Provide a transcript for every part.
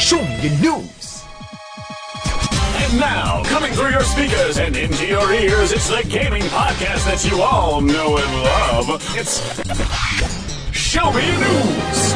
Show me your news. And now, coming through your speakers and into your ears, it's the gaming podcast that you all know and love. It's Show Me Your News.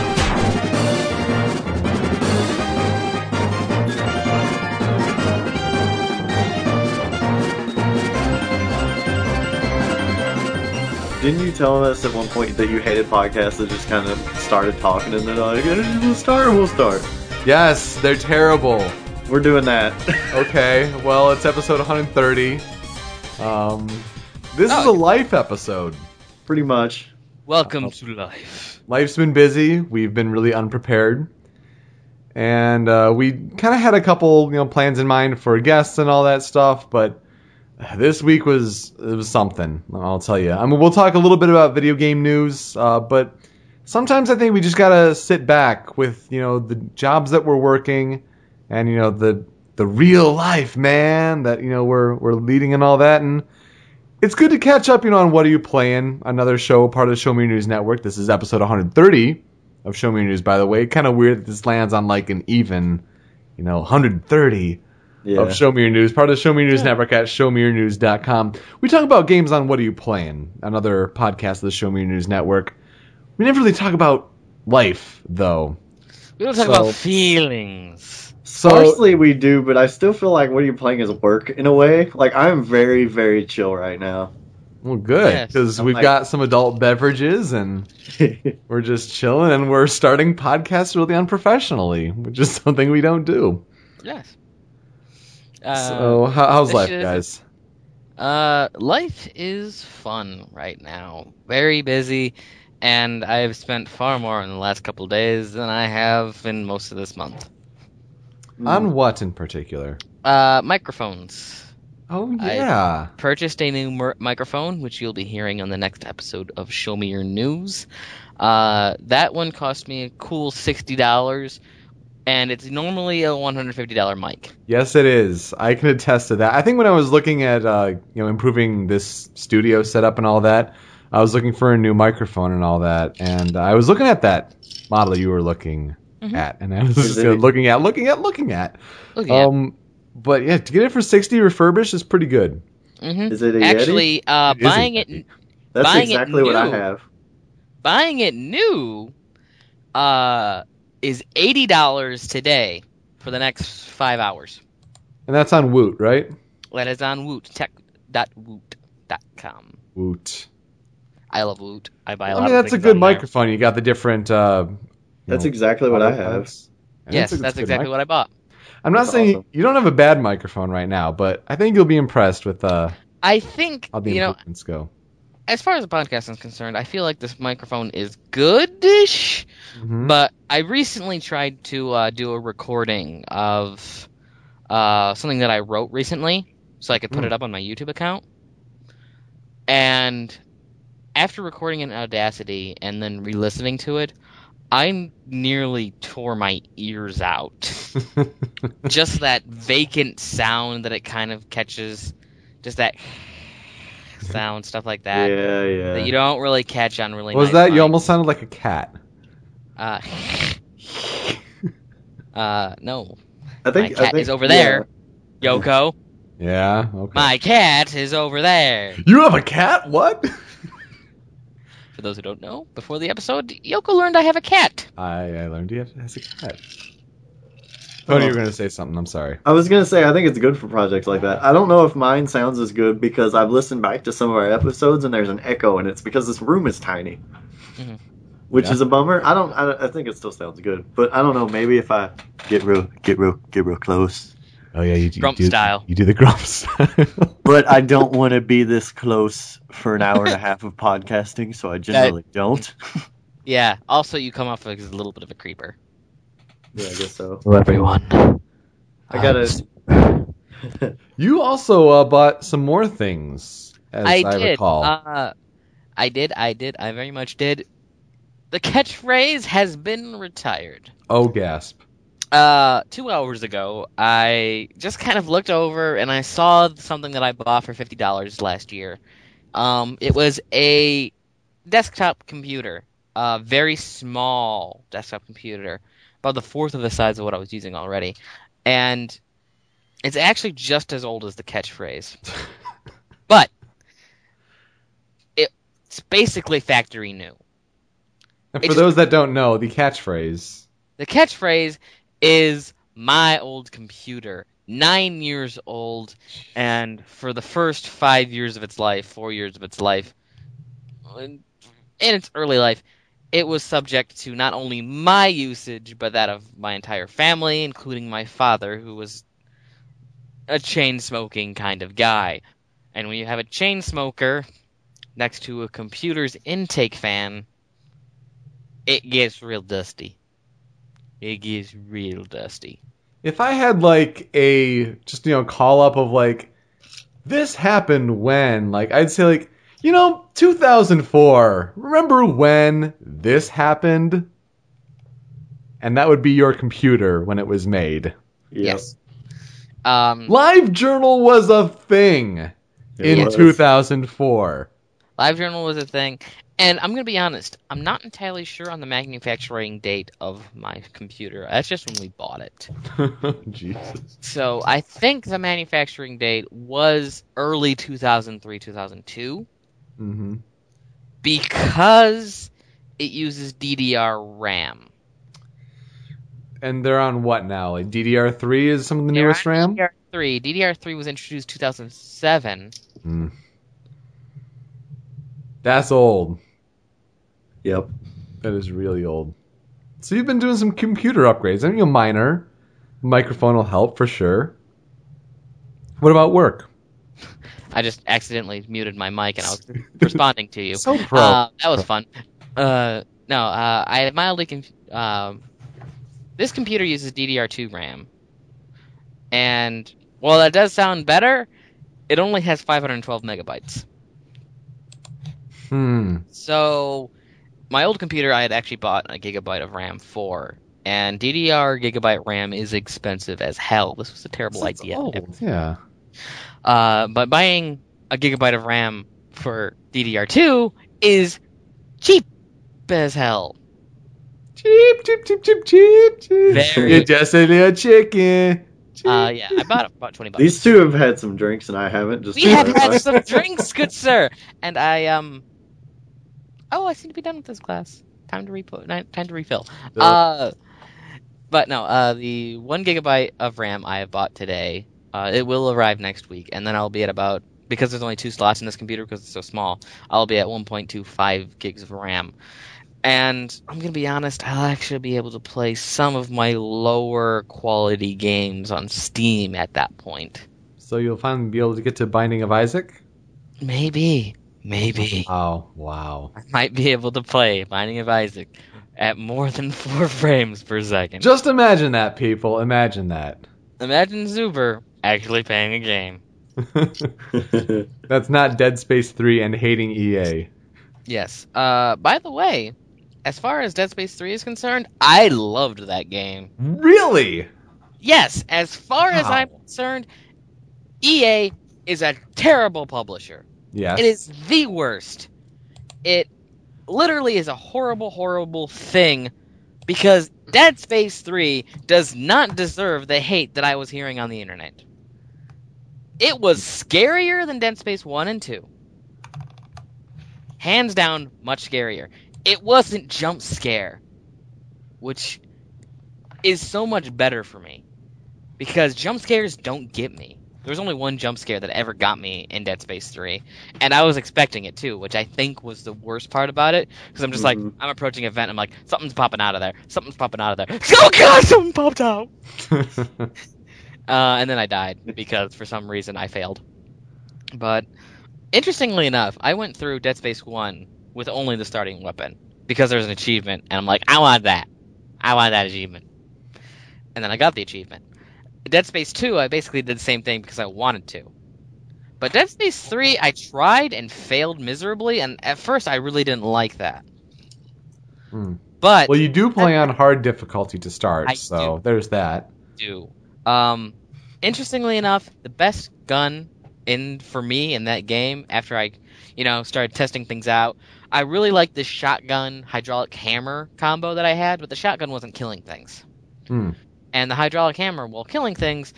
Didn't you tell us at one point that you hated podcasts that just kind of started talking and then like, "Eh, we'll start, we'll start. Yes, they're terrible. We're doing that. Okay, well, it's episode 130. Um, this is Oh. a life episode. Pretty much. Welcome to life. Life's been busy. We've been really unprepared, and uh, we kind of had a couple, you know, plans in mind for guests and all that stuff. But this week was it was something. I'll tell you. I mean, we'll talk a little bit about video game news, uh, but sometimes I think we just gotta sit back with you know the jobs that we're working, and you know the the real life man that you know we're we're leading and all that and it's good to catch up, you know, on what are you playing. Another show, part of the Show Me Your News Network. This is episode 130 of Show Me Your News, by the way. Kind of weird that this lands on like an even, you know, 130 Yeah. of Show Me Your News, part of the Show Me Your News Network at ShowMeYourNews.com. We talk about games on What Are You Playing, another podcast of the Show Me Your News Network. We never really talk about life, though. We don't talk So- about feelings. So Partially we do, but I still feel like what you're playing is work in a way. Like I'm very, very chill right now. well, good because I'm we've like- got some adult beverages and we're just chilling and we're starting podcasts really unprofessionally, which is something we don't do. Yes. Uh, so how, how's life, is- guys? uh, life is fun right now. Very busy, and I've spent far more in the last couple days than I have in most of this month. On what in particular? Uh, microphones. Oh I- yeah, Purchased a new mer- microphone, which you'll be hearing on the next episode of Show Me Your News. Uh, that one cost me a cool sixty dollars, and it's normally a one hundred fifty dollar mic. yes it is. I can attest to that. I think when I was looking at uh, you know improving this studio setup and all that, I was looking for a new microphone and all that, and I was looking at that model you were looking Mhm. at, and I was just looking at, looking at, looking at. Look at Um, but yeah, to get it for sixty refurbished is pretty good. hmm Is it a Yeti? Actually, uh, It is a buying it That's buying it exactly what I have. buying it new uh, is eighty dollars today for the next five hours. And that's on Woot, right? That is on Woot Tech. Woot.com. woottech.woot.com. Woot. I love Woot. I buy a I lot of. I mean, of that's a good on there. microphone. You got the different. Uh, That's know, exactly what I have. Yes, it's a- that's it's a good exactly mic- what I bought. I'm not That's saying awesome. you don't have a bad microphone right now, but I think you'll be impressed with uh, I think how the you know, improvements go. as far as the podcast is concerned, I feel like this microphone is goodish. Mhm. But I recently tried to uh, do a recording of uh, something that I wrote recently, so I could put Hmm. it up on my YouTube account. And after recording in Audacity and then re-listening to it, I nearly tore my ears out. just that vacant sound that it kind of catches, just that sound, stuff like that. yeah, yeah. That you don't really catch on really. was nice that you almost sounded like a cat? Uh, uh, no. I think my cat I think, is over there. Yoko, Yeah. Okay. my cat is over there. You have a cat? What? For those who don't know, before the episode, Yoko learned I have a cat. I, I learned he has a cat. Oh, you were gonna say something. I'm sorry. I was gonna say I think it's good for projects like that. I don't know if mine sounds as good because I've listened back to some of our episodes and there's an echo and it's because this room is tiny, Mhm. which Yeah. is a bummer. I don't. I, I think it still sounds good, but I don't know. Maybe if I get real, get real, get real close. Oh yeah, you, do- Grump do style. You do the grump style. But I don't want to be this close for an hour and a half of podcasting, so I generally don't. Yeah. Also, you come off as a little bit of a creeper. Yeah, I guess so. Hello, everyone. I gotta. you also uh, bought some more things, as I, I did. recall. Uh, I did. I did. I very much did. The catchphrase has been retired. oh gasp! Uh, two hours ago, I just kind of looked over and I saw something that I bought for fifty dollars last year. Um, it was a desktop computer, a very small desktop computer. about the fourth of the size of what I was using already, and it's actually just as old as the catchphrase, but it's basically factory new. And for just- those that don't know, the catchphrase. The catchphrase is my old computer, nine years old, and for the first five years of its life, four years of its life, in its early life, it was subject to not only my usage, but that of my entire family, including my father, who was a chain smoking kind of guy. And when you have a chain smoker next to a computer's intake fan, it gets real dusty. It gets real dusty. If I had like a just you know call up of like this happened when like I'd say like you know 2004 remember when this happened and that would be your computer when it was made. Yep. Yes. Um, Live Journal was a thing in was. 2004. LiveJournal was a thing, and I'm gonna be honest. I'm not entirely sure on the manufacturing date of my computer. That's just when we bought it. Jesus. So I think the manufacturing date was early 2003, 2002, Mm-hmm. because it uses DDR RAM. And they're on what now? Like DDR3 is some of the They're newest RAM? DDR3. DDR3 was introduced 2007. Mm. That's old. Yep. That is really old. So you've been doing some computer upgrades. I mean, a minor. Microphone will help for sure. What about work? I just accidentally muted my mic and I was responding to you. So pro. Uh, that was fun. Uh, no, uh, I mildly conf- um, this computer uses DDR2 RAM, and while that does sound better, it only has 512 megabytes. Hmm. So, my old computer, I had actually bought a gigabyte of RAM for, and DDR gigabyte RAM is expensive as hell. This was a terrible It's idea. old, Yeah. Uh, but buying a gigabyte of RAM for DDR2 is cheap as hell. Cheap, cheap, cheap, cheap, cheap, cheap. Very- You're just a little chicken. Cheap. Uh, yeah, I bought about 20 bucks. These two have had some drinks and I haven't. Just we have had some drinks, good sir, and I um. Oh, I seem to be done with this class. Time to repo- Time to refill. Uh, but no, uh, the one gigabyte of RAM I have bought today. Uh, it will arrive next week, and then I'll be at about because there's only two slots in this computer because it's so small. I'll be at 1.25 gigs of RAM, and I'm gonna be honest. I'll actually be able to play some of my lower quality games on Steam at that point. So you'll finally be able to get to Binding of Isaac? Maybe, maybe. Oh, wow. I might be able to play Binding of Isaac at more than four frames per second. Just imagine that, people. Imagine that. Imagine Zuber actually playing a game. That's not Dead Space 3 and hating EA. Yes. Uh, by the way, as far as Dead Space 3 is concerned, I loved that game. Really? Yes, as far as I'm concerned, EA is a terrible publisher. Yes. It is the worst. It literally is a horrible, horrible thing because Dead Space 3 does not deserve the hate that I was hearing on the internet. It was scarier than Dead Space 1 and 2. Hands down, much scarier. It wasn't jump scare, which is so much better for me because jump scares don't get me. There was only one jump scare that ever got me in Dead Space 3, and I was expecting it too, which I think was the worst part about it. Because I'm just like, Mhm. I'm approaching a vent, I'm like, something's popping out of there, something's popping out of there. Oh god, something popped out! Uh, and then I died because for some reason I failed. But interestingly enough, I went through Dead Space 1 with only the starting weapon because there's an achievement, and I'm like, I want that. I want that achievement. And then I got the achievement. Dead Space 2, I basically did the same thing because I wanted to. But Dead Space 3, I tried and failed miserably, and at first I really didn't like that. Hmm. But well, you do play on hard difficulty to start, I so do. there's that. do. Um, interestingly enough, the best gun in for me in that game after I, you know, started testing things out, I really liked the shotgun hydraulic hammer combo that I had, but the shotgun wasn't killing things. Hmm. And the hydraulic hammer, while killing things,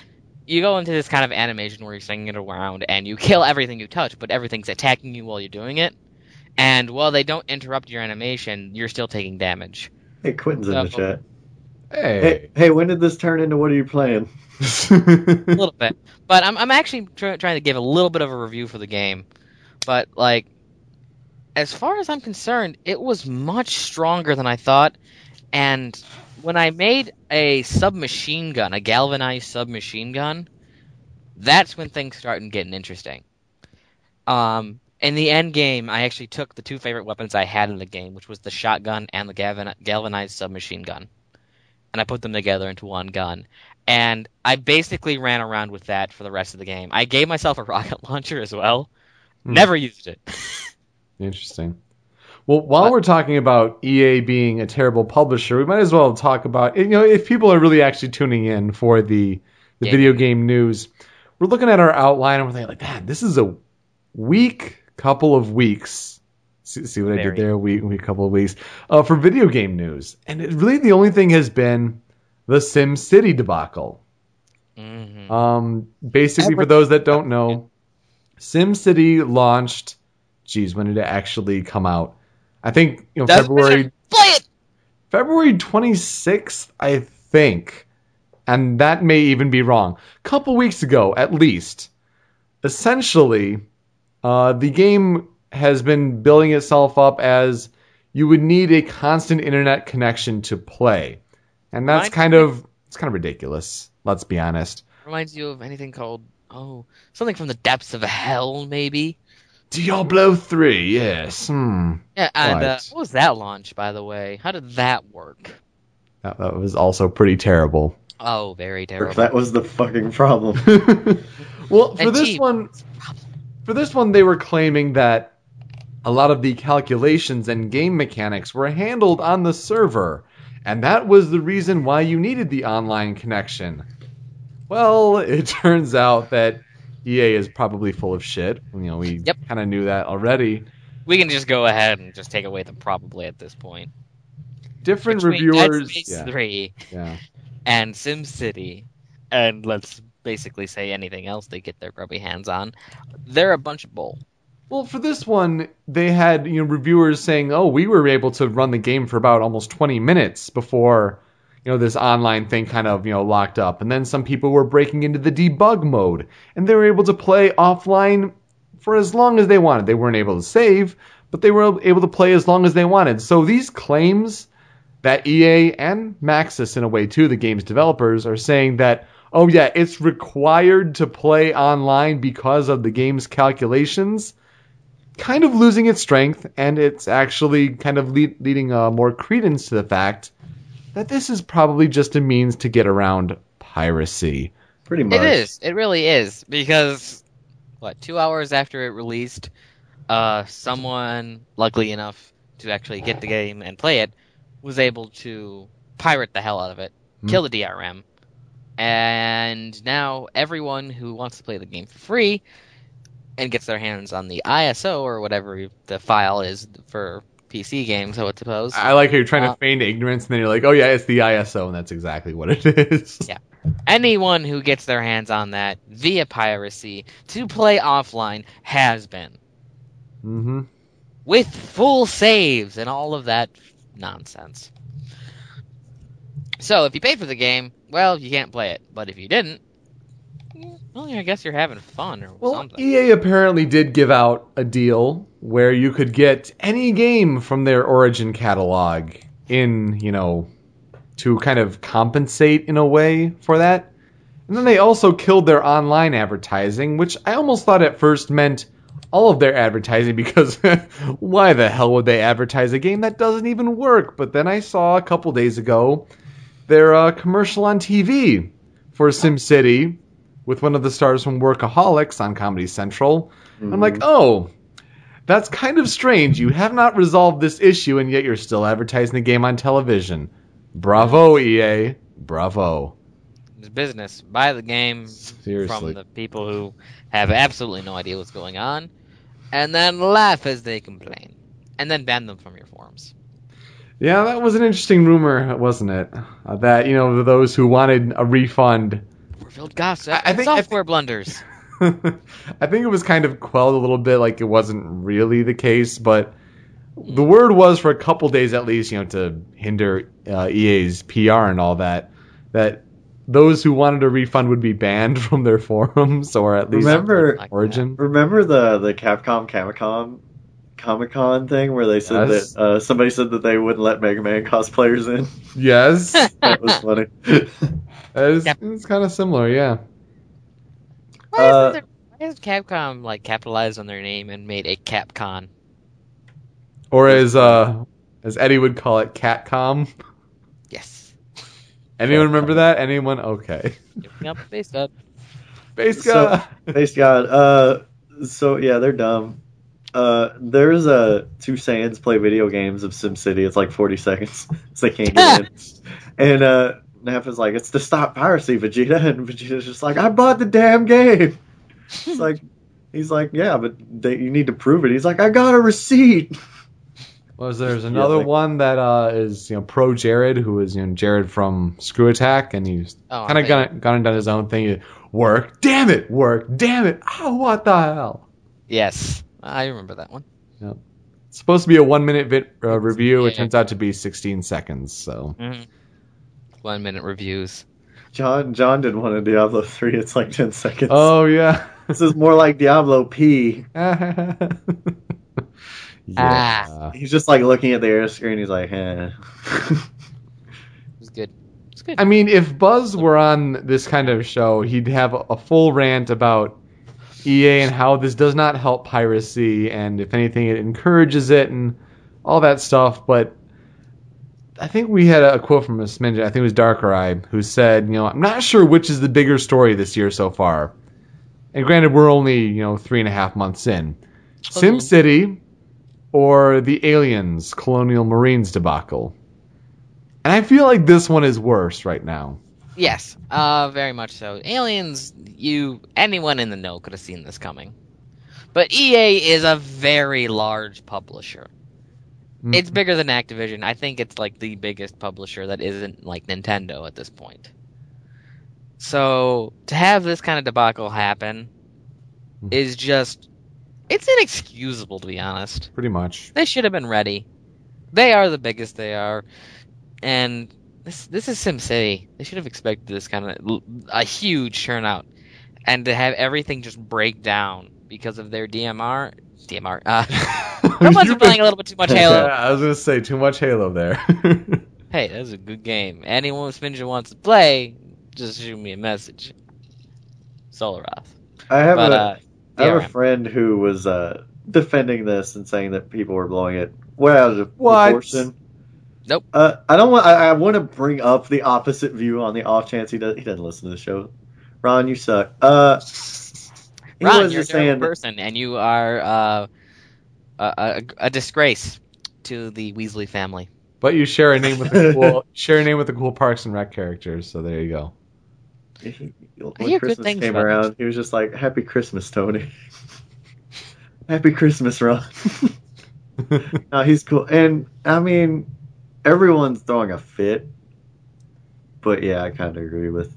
you go into this kind of animation where you're swinging it around and you kill everything you touch, but everything's attacking you while you're doing it. And while they don't interrupt your animation, you're still taking damage. Hey, Quentin's in the chat. Hey. Hey, hey, when did this turn into what are you playing? a little bit. But I'm I'm actually try, trying to give a little bit of a review for the game. But like, as far as I'm concerned, it was much stronger than I thought. And when I made a submachine gun, a galvanized submachine gun, that's when things started getting interesting. Um, in the end game, I actually took the two favorite weapons I had in the game, which was the shotgun and the galvan- galvanized submachine gun, and I put them together into one gun. And I basically ran around with that for the rest of the game. I gave myself a rocket launcher as well. Hmm. Never used it. Interesting. Well, while But- we're talking about EA being a terrible publisher, we might as well talk about you know if people are really actually tuning in for the the Game video game news. We're looking at our outline and we're thinking like, man, this is a weak couple of weeks. See, see what I did there? A week, week couple of weeks uh, for video game news, and it, really the only thing has been the Sim City debacle. hmm Um, basically, for those that don't know, Sim City launched. Geez, when did it actually come out? I think you know Doesn't February. Play it. February 26th, I think, and that may even be wrong. A couple weeks ago, at least. Essentially, uh, the game has been building itself up as you would need a constant internet connection to play, and that's Reminds kind me- of it's kind of ridiculous. Let's be honest. Reminds you of anything called oh something from the depths of hell, maybe. Diablo 3, yes. Hmm. Yeah, and uh, what was that launch, by the way? How did that work? That, that was also pretty terrible. Oh, very terrible. That was the fucking problem. well, for And this cheap. one, for this one, they were claiming that a lot of the calculations and game mechanics were handled on the server, and that was the reason why you needed the online connection. Well, it turns out that EA is probably full of shit. You know, we Yep. kind of knew that already. We can just go ahead and just take away the probably at this point. Different Between Dead reviewers, Space yeah, 3 yeah. and SimCity, and let's basically say anything else they get their grubby hands on, they're a bunch of bull. Well, for this one, they had you know reviewers saying, "Oh, we were able to run the game for about almost 20 minutes before you know this online thing kind of you know locked up." And then some people were breaking into the debug mode, and they were able to play offline for as long as they wanted. They weren't able to save, but they were able to play as long as they wanted. So these claims that EA and Maxis, in a way too, the game's developers, are saying that, oh yeah, it's required to play online because of the game's calculations, kind of losing its strength, and it's actually kind of lead, leading uh, more credence to the fact that this is probably just a means to get around piracy. Pretty much. It is. It really is because what two hours after it released, uh, someone luckily enough to actually get the game and play it was able to pirate the hell out of it, Hmm. kill the DRM, and now everyone who wants to play the game for free and gets their hands on the ISO or whatever the file is for PC games, I would suppose. I like how you're trying Uh, to feign ignorance, and then you're like, oh yeah, it's the ISO, and that's exactly what it is. Yeah. anyone who gets their hands on that via piracy to play offline has been. hmm with full saves and all of that nonsense. So if you paid for the game, well, you can't play it. But if you didn't, well, I guess you're having fun or Well, something. EA apparently did give out a deal where you could get any game from their Origin catalog in, you know, to kind of compensate in a way for that. And then they also killed their online advertising, which I almost thought at first meant all of their advertising because why the hell would they advertise a game that doesn't even work? But then I saw a couple days ago their uh, commercial on TV for SimCity with one of the stars from Workaholics on Comedy Central. I'm like, oh, that's kind of strange. You have not resolved this issue, and yet you're still advertising the game on television. Bravo, EA. Bravo. It's business. Buy the game Seriously. from the people who have absolutely no idea what's going on, and then laugh as they complain, and then ban them from your forums. Yeah, that was an interesting rumor, wasn't it? Uh, that you know those who wanted a refund. Revealed gossip. I- I and think- I software blunders. I think it was kind of quelled a little bit, like it wasn't really the case, but the word was for a couple days at least, you know, to hinder uh, EA's PR and all that, that those who wanted a refund would be banned from their forums or at least Remember, Like Origin. remember the the Capcom Comic-Con Comic Con thing where they said Yes. that uh, somebody said that they wouldn't let Mega Man cosplayers in. Yes, That was funny. It's, Yep. it's kind of similar, yeah. Why, isn't Uh, there, why has Capcom like capitalized on their name and made a Capcom? Or as uh, as Eddie would call it, Catcom. Yes. Anyone remember that? Anyone? Okay. Yep, up base up. Base So- guy. Thanks God. Uh, so yeah, they're dumb. Uh, there's a two Saiyans play video games of SimCity. It's like 40 seconds, so they can't get in. And uh, Nappa's like, "It's to stop piracy, Vegeta," and Vegeta's just like, "I bought the damn game." It's like, he's like, "Yeah, but they, you need to prove it." He's like, "I got a receipt." Was there's another like- one that uh, is you know pro Jared, who is you know Jared from Screw Attack, and he's Oh, kind of gone gone and done his own thing. Work, damn it, work, damn it. Oh, what the hell? Yes, I remember that one. It's supposed to be a one minute vid, uh, review. It Yeah. turns out to be 16 seconds. So hmm One minute reviews. John John did one in Diablo 3. It's like 10 seconds. oh yeah. This is more like Diablo P. yeah. Ah. He's just like looking at the air screen. He's like, eh. It was good. It's good. I mean, if Buzz were on this kind of show, he'd have a, a full rant about EA and how this does not help piracy, and if anything, it encourages it and all that stuff. But I think we had a quote from a smidgen. I think it was Darker Eye who said, "You know, I'm not sure which is the bigger story this year so far." And granted, we're only you know three and a half months in. Sim City or the Aliens Colonial Marines debacle. And I feel like this one is worse right now. Yes, uh, very much so. Aliens, you anyone in the know could have seen this coming. But EA is a very large publisher. Mm. It's bigger than Activision. I think it's like the biggest publisher that isn't like Nintendo at this point. So to have this kind of debacle happen Mhm. is just it's inexcusable to be honest. pretty much. They should have been ready. They are the biggest they are, and this this is SimCity. They should have expected this kind of a huge turnout, and to have everything just break down because of their DMR. DMR. Uh, someone's You've been playing a little bit too much Halo. Yeah, I was gonna say too much Halo there. Hey, that's a good game. Anyone with Spinja wants to play, just shoot me a message. Solaroth. I have But a uh, I have a friend who was uh, defending this and saying that people were blowing it way out of What? proportion. Nope. Uh, I don't want. I, I want to bring up the opposite view on the off chance he does. He doesn't listen to the show. Ron, you suck. Uh, he Ron, was you're a just terrible saying. person, and you are uh, a, a, a disgrace to the Weasley family. but you share a name with the cool share a name with the cool Parks and Rec characters, so there you go. He- when Christmas came about around, he was just like, "Happy Christmas, Tony." Happy Christmas, Ron. no, he's cool, and I mean, everyone's throwing a fit. But yeah, I kind of agree with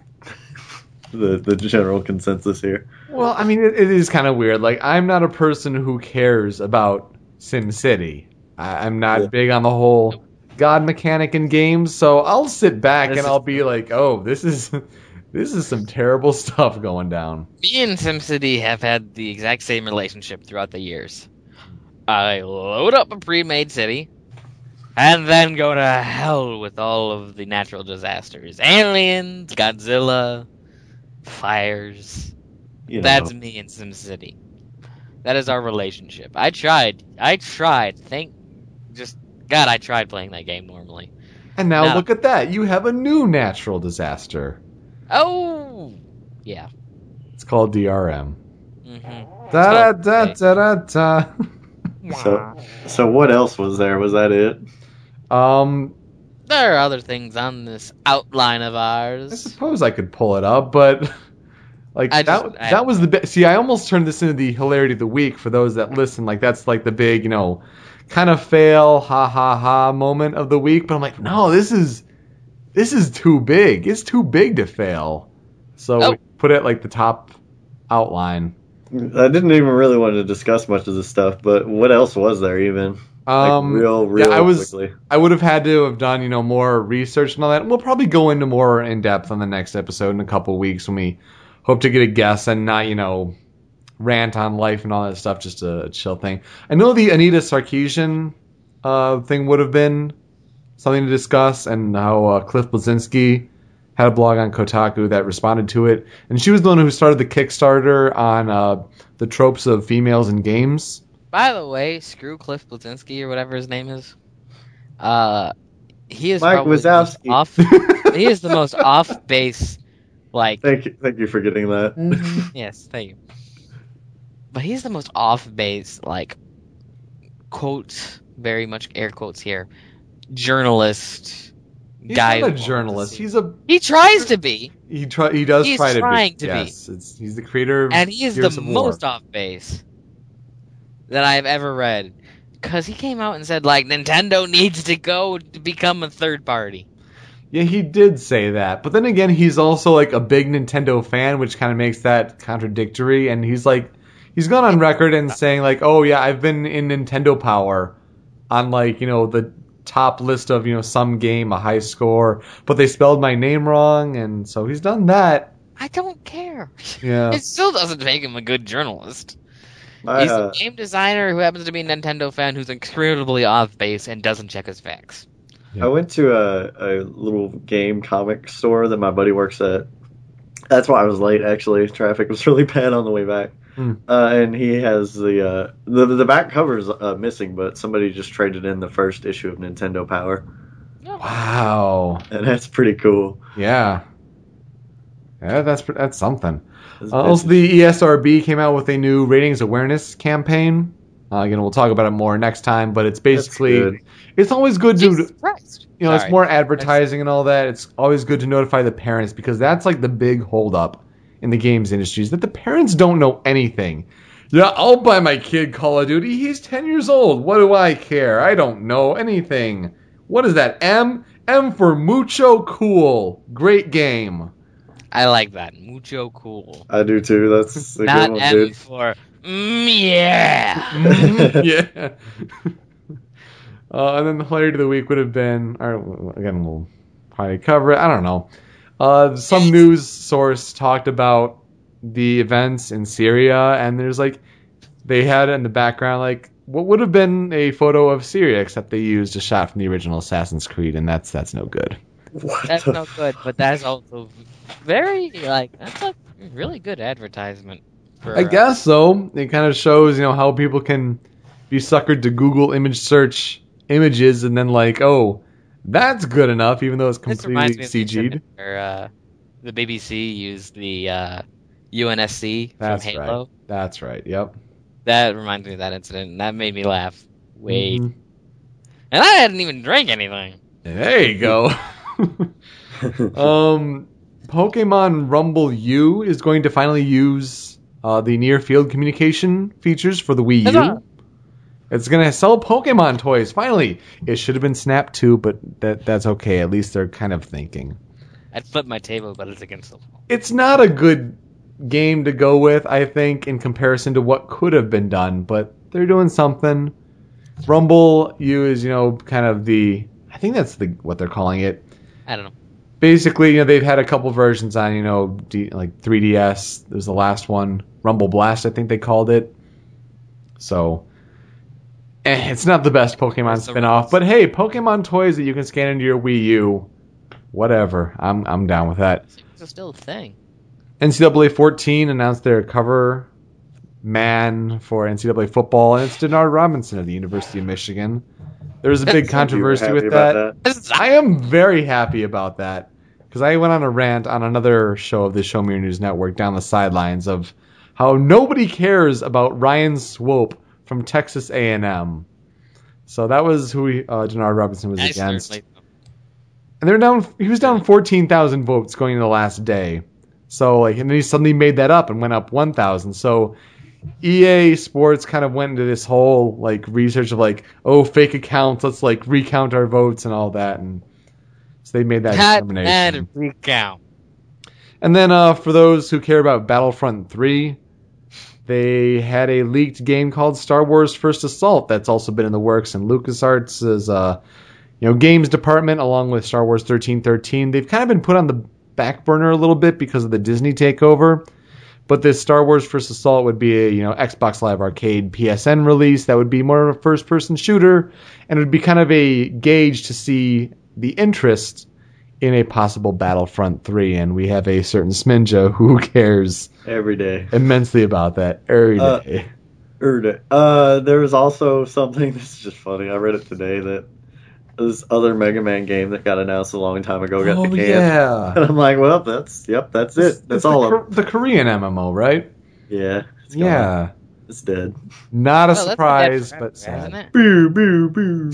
the the general consensus here. Well, I mean, it, it is kind of weird. Like, I'm not a person who cares about SimCity. I, I'm not Yeah. big on the whole God mechanic in games, so I'll sit back This and I'll be like, "Oh, this is this is some terrible stuff going down." Me and SimCity have had the exact same relationship throughout the years. I load up a pre-made city, and then go to hell with all of the natural disasters: aliens, Godzilla, fires. You know, That's me in SimCity. That is our relationship. I tried. I tried. Thank, just God, I tried playing that game normally. And now No. look at that. You have a new natural disaster. Oh, yeah. It's called DRM. hmm Da da da da da da. So- so what else was there? Was that it? Um, There are other things on this outline of ours. I suppose I could pull it up, but like I that just- I- that was the best. See, I almost turned this into the hilarity of the week for those that listen. Like that's like the big, you know, kind of fail, ha ha ha moment of the week. But I'm like, no, this is this is too big. It's too big to fail. So Oh. we put it like the top outline. I didn't even really want to discuss much of this stuff, but what else was there even? Um, like real, real yeah, I was quickly. I would have had to have done you know more research and all that. We'll probably go into more in depth on the next episode in a couple of weeks when we hope to get a guest and not you know rant on life and all that stuff. Just a chill thing. I know the Anita Sarkeesian uh, thing would have been something to discuss, and how uh, Cliff Bleszinski had a blog on Kotaku that responded to it, and she was the one who started the Kickstarter on uh, the tropes of females in games. By the way, screw Cliff Bleszinski or whatever his name is. Uh, he is Mike probably Wazowski. off. he is the most off base, like Thank you, thank you for getting that. Mm-hmm. yes, thank you. But he's the most off base, like quotes, very much air quotes here, journalist He's guy. not a journalist. He's a he tries to be, he try he does He's try to be trying be. to be. yes, It's, he's the creator of and he is Gears the most off base that I've ever read. Cause he came out and said like Nintendo needs to go to become a third party. Yeah, he did say that. But then again, he's also like a big Nintendo fan, which kind of makes that contradictory. And he's like, he's gone on record and saying like, "Oh yeah, I've been in Nintendo Power on like you know the top list of you know some game, a high score, but they spelled my name wrong, and so he's done that. I don't care. Yeah, It still doesn't make him a good journalist. He's uh, a game designer who happens to be a Nintendo fan who's incredibly off base and doesn't check his facts. I went to a, a little game comic store that my buddy works at. That's why I was late. Actually, traffic was really bad on the way back. Hmm. Uh, and he has the uh, the the back cover's uh, missing, but somebody just traded in the first issue of Nintendo Power, wow, and that's pretty cool. yeah, yeah, that's that's something. It's- Uh, also, the ESRB came out with a new ratings awareness campaign. Uh, again, we'll talk about it more next time, but it's basically it's always good to Jesus Christ. you know Sorry. it's more advertising and all that. It's always good to notify the parents because that's like the big holdup in the games industry is that the parents don't know anything. Yeah, I'll buy my kid Call of Duty. He's ten years old. What do I care? I don't know anything. What is that? M M for mucho cool. Great game. I like that. Mucho cool. I do too. That's a Not good one, M dude. for mm, yeah. Mhm, yeah. Uh, and then the highlight of the week would have been, or again, we'll probably cover it. I don't know. Uh, some news source talked about the events in Syria, and there's like, they had in the background like what would have been a photo of Syria, except they used a shot from the original Assassin's Creed, and that's that's no good. What That's the no good, but that's also very like that's a really good advertisement. For, I guess so. It kind of shows, you know, how people can be suckered to Google image search images and then like, oh, that's good enough, even though it's completely me of the CG'd. incident Where, uh, the BBC used the uh, UNSC That's from right. Halo. That's right. Yep. That reminds me of that incident, and that made me laugh. Wait, Mhm. and I hadn't even drank anything. There you go. um, Pokemon Rumble U is going to finally use uh, the near field communication features for the Wii U. Huzzah. It's gonna sell Pokemon toys. Finally, it should have been Snap too, but that that's okay. At least they're kind of thinking. I'd flip my table, but it's against the wall. It's not a good game to go with, I think, in comparison to what could have been done. But they're doing something. Rumble U is, you know, kind of the. I think that's the what they're calling it. I don't know. basically, you know, they've had a couple versions on, you know, D, like 3DS. There was the last one, Rumble Blast, I think they called it. So, eh, it's not the best Pokemon It's the spin-off, but hey, Pokemon toys that you can scan into your Wii U, whatever. I'm I'm down with that. It's still a thing. NCAA 14 announced their cover man for NCAA football, and it's Denard Robinson of the University of Michigan. There was a big controversy with about that. I am very happy about that because I went on a rant on another show of the Show Me Your News Network down the sidelines of how nobody cares about Ryan Swope from Texas A&M. So that was who he, uh, Denard Robinson was I against, and they're down. He was down fourteen thousand votes going into the last day. So like, and then he suddenly made that up and went up one thousand. So EA Sports kind of went into this whole like research of like, oh, fake accounts. Let's like recount our votes and all that, and so they made that Cut determination. and recount. And then uh, for those who care about Battlefront 3, they had a leaked game called Star Wars First Assault that's also been in the works. And LucasArts' uh, you know games department, along with Star Wars 1313, they've kind of been put on the back burner a little bit because of the Disney takeover. But this Star Wars First Assault would be a you know Xbox Live Arcade PSN release that would be more of a first-person shooter, and it would be kind of a gauge to see the interest in a possible Battlefront 3, and we have a certain Sminja who cares Every day. immensely about that every Uh, day. Uh, there was also something that's just funny. I read it today that this other Mega Man game that got announced a long time ago got oh canned. yeah, And I'm like, well, that's yep, that's it. That's It's all the, of Kor- the Korean MMO, right? Yeah. It's gone. Yeah, It's dead. not a Well, that's been dead surprise, forever, but sad. hasn't? Boo, boo, boo.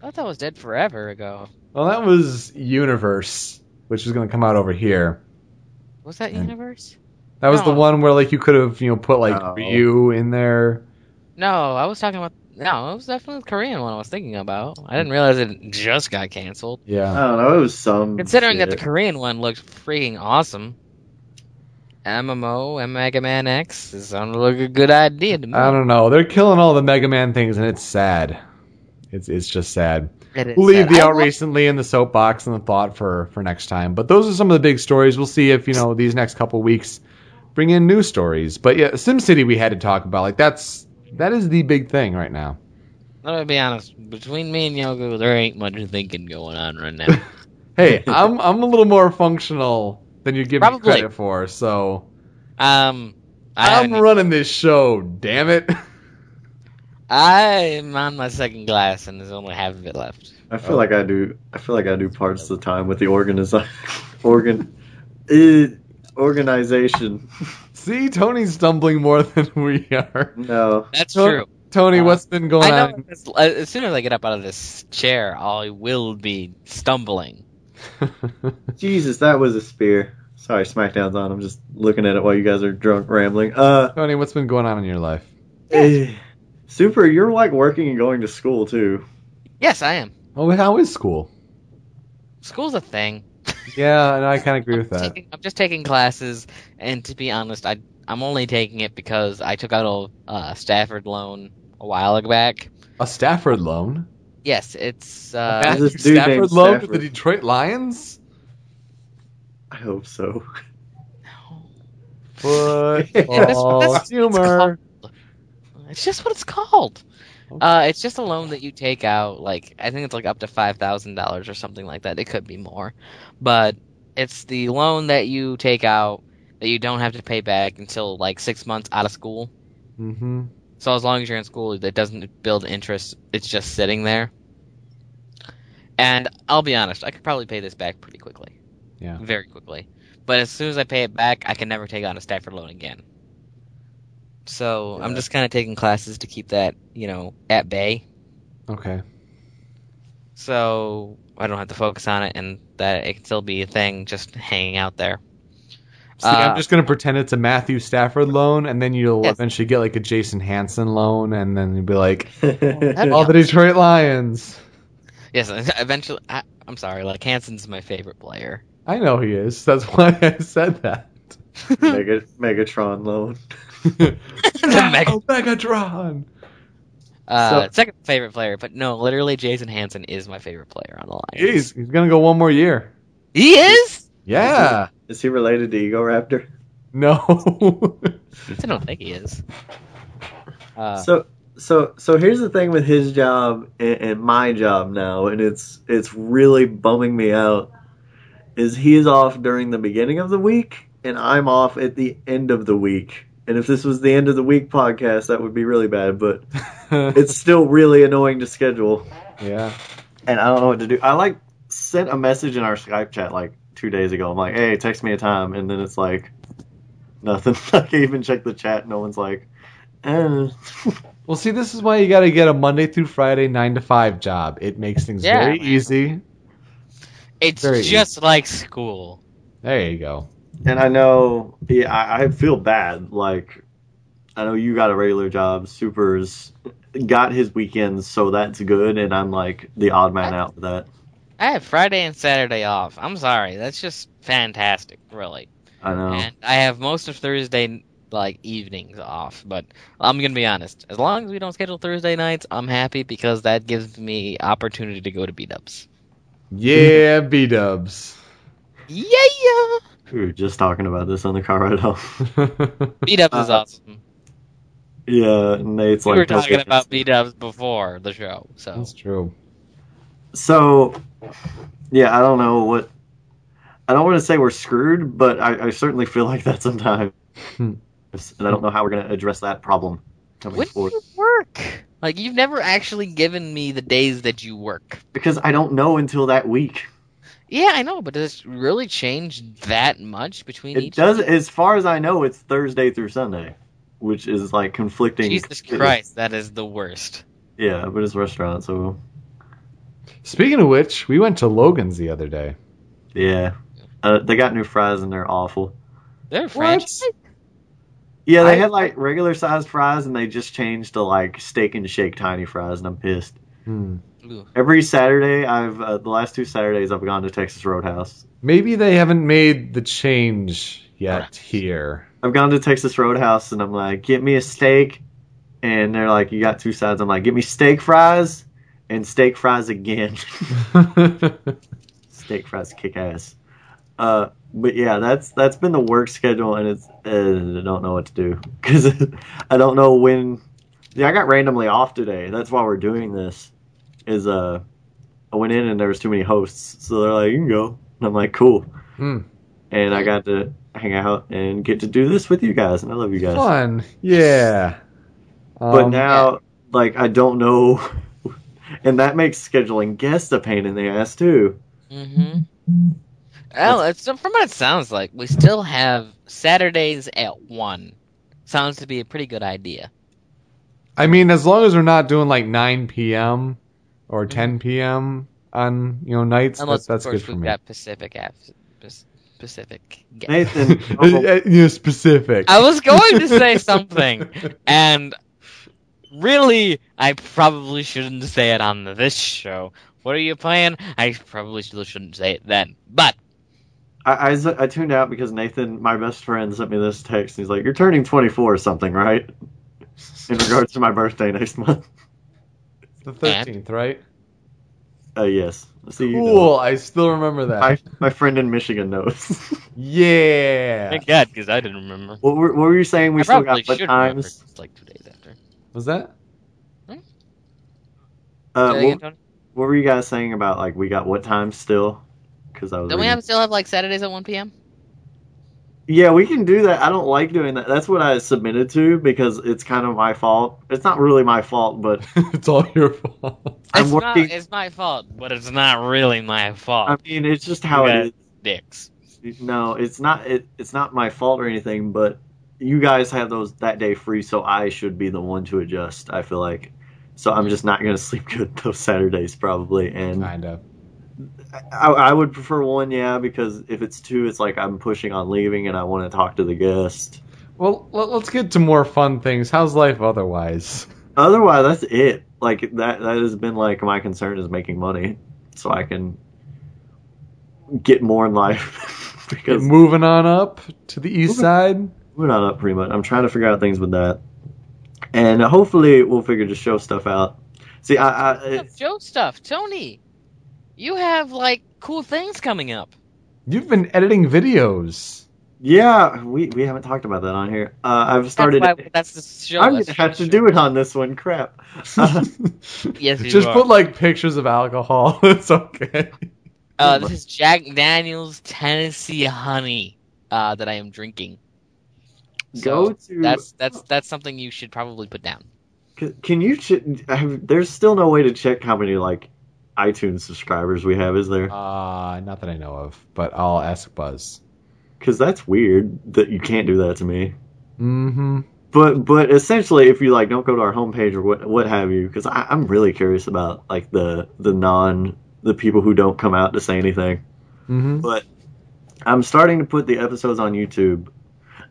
I thought that was dead forever ago. Well, that was Universe, which was going to come out over here. Was that Yeah. universe? That was the one where like you could have you know put like No. Ryu in there. No, I was talking about. No, it was definitely the Korean one I was thinking about. I didn't realize it just got canceled. Yeah, I don't know. It was some. Considering that the. Korean one looked freaking awesome. MMO and Mega Man X it sounded like a good idea to me. I don't know. They're killing all the Mega Man things, and it's sad. It's it's just sad. It is We'll leave the out love- recently in the soapbox and the thought for for next time. But those are some of the big stories. We'll see if you know these next couple weeks bring in new stories. But yeah, SimCity we had to talk about. Like that's that is the big thing right now. I'm gonna be honest. Between me and Yogo, there ain't much thinking going on right now. Hey, I'm I'm a little more functional than you give me credit for. So um, I I'm running this show. Damn it. I'm on my second glass and there's only half of it left. I feel like I do. I feel like I do parts of the time with the organiz- organ, eh, organization. See, Tony's stumbling more than we are. No, That's So- true. Tony, Uh, what's been going I know. on? As, as soon as I get up out of this chair, I will be stumbling. Jesus, that was a spear. Sorry, Smackdown's on. I'm just looking at it while you guys are drunk rambling. Uh, Tony, what's been going on in your life? eh, super. You're like working and going to school too. Yes, I am. Oh, how is school? School's a thing. Yeah, and I kind of agree with that. taking- I'm just taking classes, and to be honest, I I'm only taking it because I took out a uh, Stafford loan a while back. A Stafford loan? Yes, it's A uh, Matthew this dude named Stafford loan to the Detroit Lions? I hope so. Football that's- humor. It's just what it's called. Uh, it's just a loan that you take out. Like I think it's like up to five thousand dollars or something like that. It could be more, but it's the loan that you take out that you don't have to pay back until like six months out of school. hmm So as long as you're in school, it doesn't build interest. It's just sitting there. And I'll be honest, I could probably pay this back pretty quickly, Yeah. very quickly. But as soon as I pay it back, I can never take on a Stafford loan again. So I'm just kind of taking classes to keep that, you know, at bay. Okay. So I don't have to focus on it, and that it can still be a thing, just hanging out there. See, Uh, I'm just gonna pretend it's a Matthew Stafford loan, and then you'll Yes. eventually get like a Jason Hanson loan, and then you'll be like, That'd "Oh, the Detroit Lions." Yes, eventually. I, I'm sorry, like Hanson's my favorite player. I know he is. That's why I said that. Mega Megatron loan. Mega- Oh, Megatron. Uh, So- second favorite player, but no, literally Jason Hanson is my favorite player on the line. Jeez, he's gonna go one more year. He is? Yeah. Is he related to Egoraptor? No. I don't think he is. Uh, so so so here's the thing with his job and, and my job now, and it's it's really bumming me out. Is he is off during the beginning of the week, and I'm off at the end of the week. And if this was the end of the week podcast, that would be really bad. But it's still really annoying to schedule, yeah. and I don't know what to do. I like sent a message in our Skype chat like two days ago. I'm like, hey, text me a time, and then it's like nothing. I can't even check the chat. No one's like, eh. Well, see, this is why you got to get a Monday through Friday nine to five job. It makes things Yeah, very man. easy. it's very just like school. There you go. And I know, yeah, I, I feel bad. Like, I know you got a regular job. Super's got his weekends, so that's good, and I'm like the odd man out for that. I have Friday and Saturday off. I'm sorry, that's just fantastic, really. I know. And I have most of Thursday like evenings off. But I'm gonna be honest. As long as we don't schedule Thursday nights, I'm happy because that gives me opportunity to go to B Dubs. Yeah, B dubs. Yeah, yeah. We were just talking about this on the car ride home. Beat ups is Uh, awesome. yeah, Nate's We like were talking about get beat ups before the show, so That's true. So, yeah, I don't know what. I don't want to say we're screwed, but I, I certainly feel like that sometimes, and I don't know how we're going to address that problem coming when do you work? Like you've never actually given me the days that you work. Because I don't know until that week. Yeah, I know, but does it really change that much between It each? does, as far as I know, it's Thursday through Sunday, which is like conflicting. Jesus Christ, that is the worst. Yeah, but it's a restaurant, so Speaking of which, we went to Logan's the other day. yeah. Uh, they got new fries and they're awful. They're franchise. Yeah, they I- had like regular sized fries and they just changed to like steak and shake tiny fries, and I'm pissed. Hmm. Ooh. Every Saturday, I've uh, the last two Saturdays I've gone to Texas Roadhouse. Maybe they haven't made the change yet Correct. here. I've gone to Texas Roadhouse and I'm like, get me a steak, and they're like, you got two sides. I'm like, get me steak fries and steak fries again. steak fries kick ass. Uh, but yeah, that's that's been the work schedule, and it's uh, I don't know what to do because I don't know when. Yeah, I got randomly off today. That's why we're doing this. Is uh, I went in and there was too many hosts, so they're like, you can go, and I'm like, cool, Hmm. and I got to hang out and get to do this with you guys, and I love you guys. Fun. Yeah. But Um, now, like, I don't know, and that makes scheduling guests a pain in the ass too. Mm-hmm. Well, it's from what it sounds like, we still have Saturdays at one. Sounds to be a pretty good idea. I mean, as long as we're not doing like 9 p.m. or mm-hmm. 10 p.m. on you know nights, Unless, that, that's of course, good for we've me. got Pacific apps. Pac- Pacific. guests. Nathan, you know, specific. I was going to say something, and really, I probably shouldn't say it on this show. What are you playing? I probably still shouldn't say it then. But I, I, I tuned out because Nathan, my best friend, sent me this text. And he's like, "You're turning 24 or something, right?" In regards to my birthday next month. The 13th, right? Uh, yes. See, you know. Cool. I still remember that. My my friend in Michigan knows. Yeah. thank God, because I didn't remember. what, were, what were you saying? We I still got what should times? It's like two days after. Was that? Uh, Say that again, what, were you guys saying about like we got what times still? Because I was. Don't we have still have like Saturdays at one p.m.? Yeah, we can do that. I don't like doing that. That's what I submitted to because it's kind of my fault. It's not really my fault, but it's all your fault. It's working. not. It's my fault, but it's not really my fault. I mean, it's just how You it. Dicks. No, it's not. It, it's not my fault or anything. But you guys have those that day free, so I should be the one to adjust. I feel like, so I'm just not gonna sleep good those Saturdays probably. And Kind of. I, I would prefer one, yeah, because if it's two, it's like I'm pushing on leaving, and I want to talk to the guest. Well, let- let's get to more fun things. How's life otherwise? Otherwise, that's it. Like that. That has been like my concern is making money, so I can get more in life. because Moving on up to the east Moving- side. We're not up pretty much. I'm trying to figure out things with that, and hopefully we'll figure the show stuff out. See, I, I it, Joe stuff, Tony. You have like cool things coming up. You've been editing videos. yeah, we we haven't talked about that on here. Uh, I've started. That's, why, that's the show. I'm gonna have to show. do it on this one. Crap. Uh, Yes, you Just are. put like pictures of alcohol. it's okay. Uh, this is Jack Daniel's Tennessee Honey uh, that I am drinking. Go to. that's that's that's something you should probably put down. Can, can you? Ch- have, there's still no way to check how many like iTunes subscribers we have, is there? Uh, not that I know of, but I'll ask Buzz. Because that's weird that you can't do that to me. Mm-hmm. But but essentially, if you like, don't go to our homepage or what what have you, because I'm really curious about like the the non the people who don't come out to say anything. Mm-hmm. But I'm starting to put the episodes on YouTube.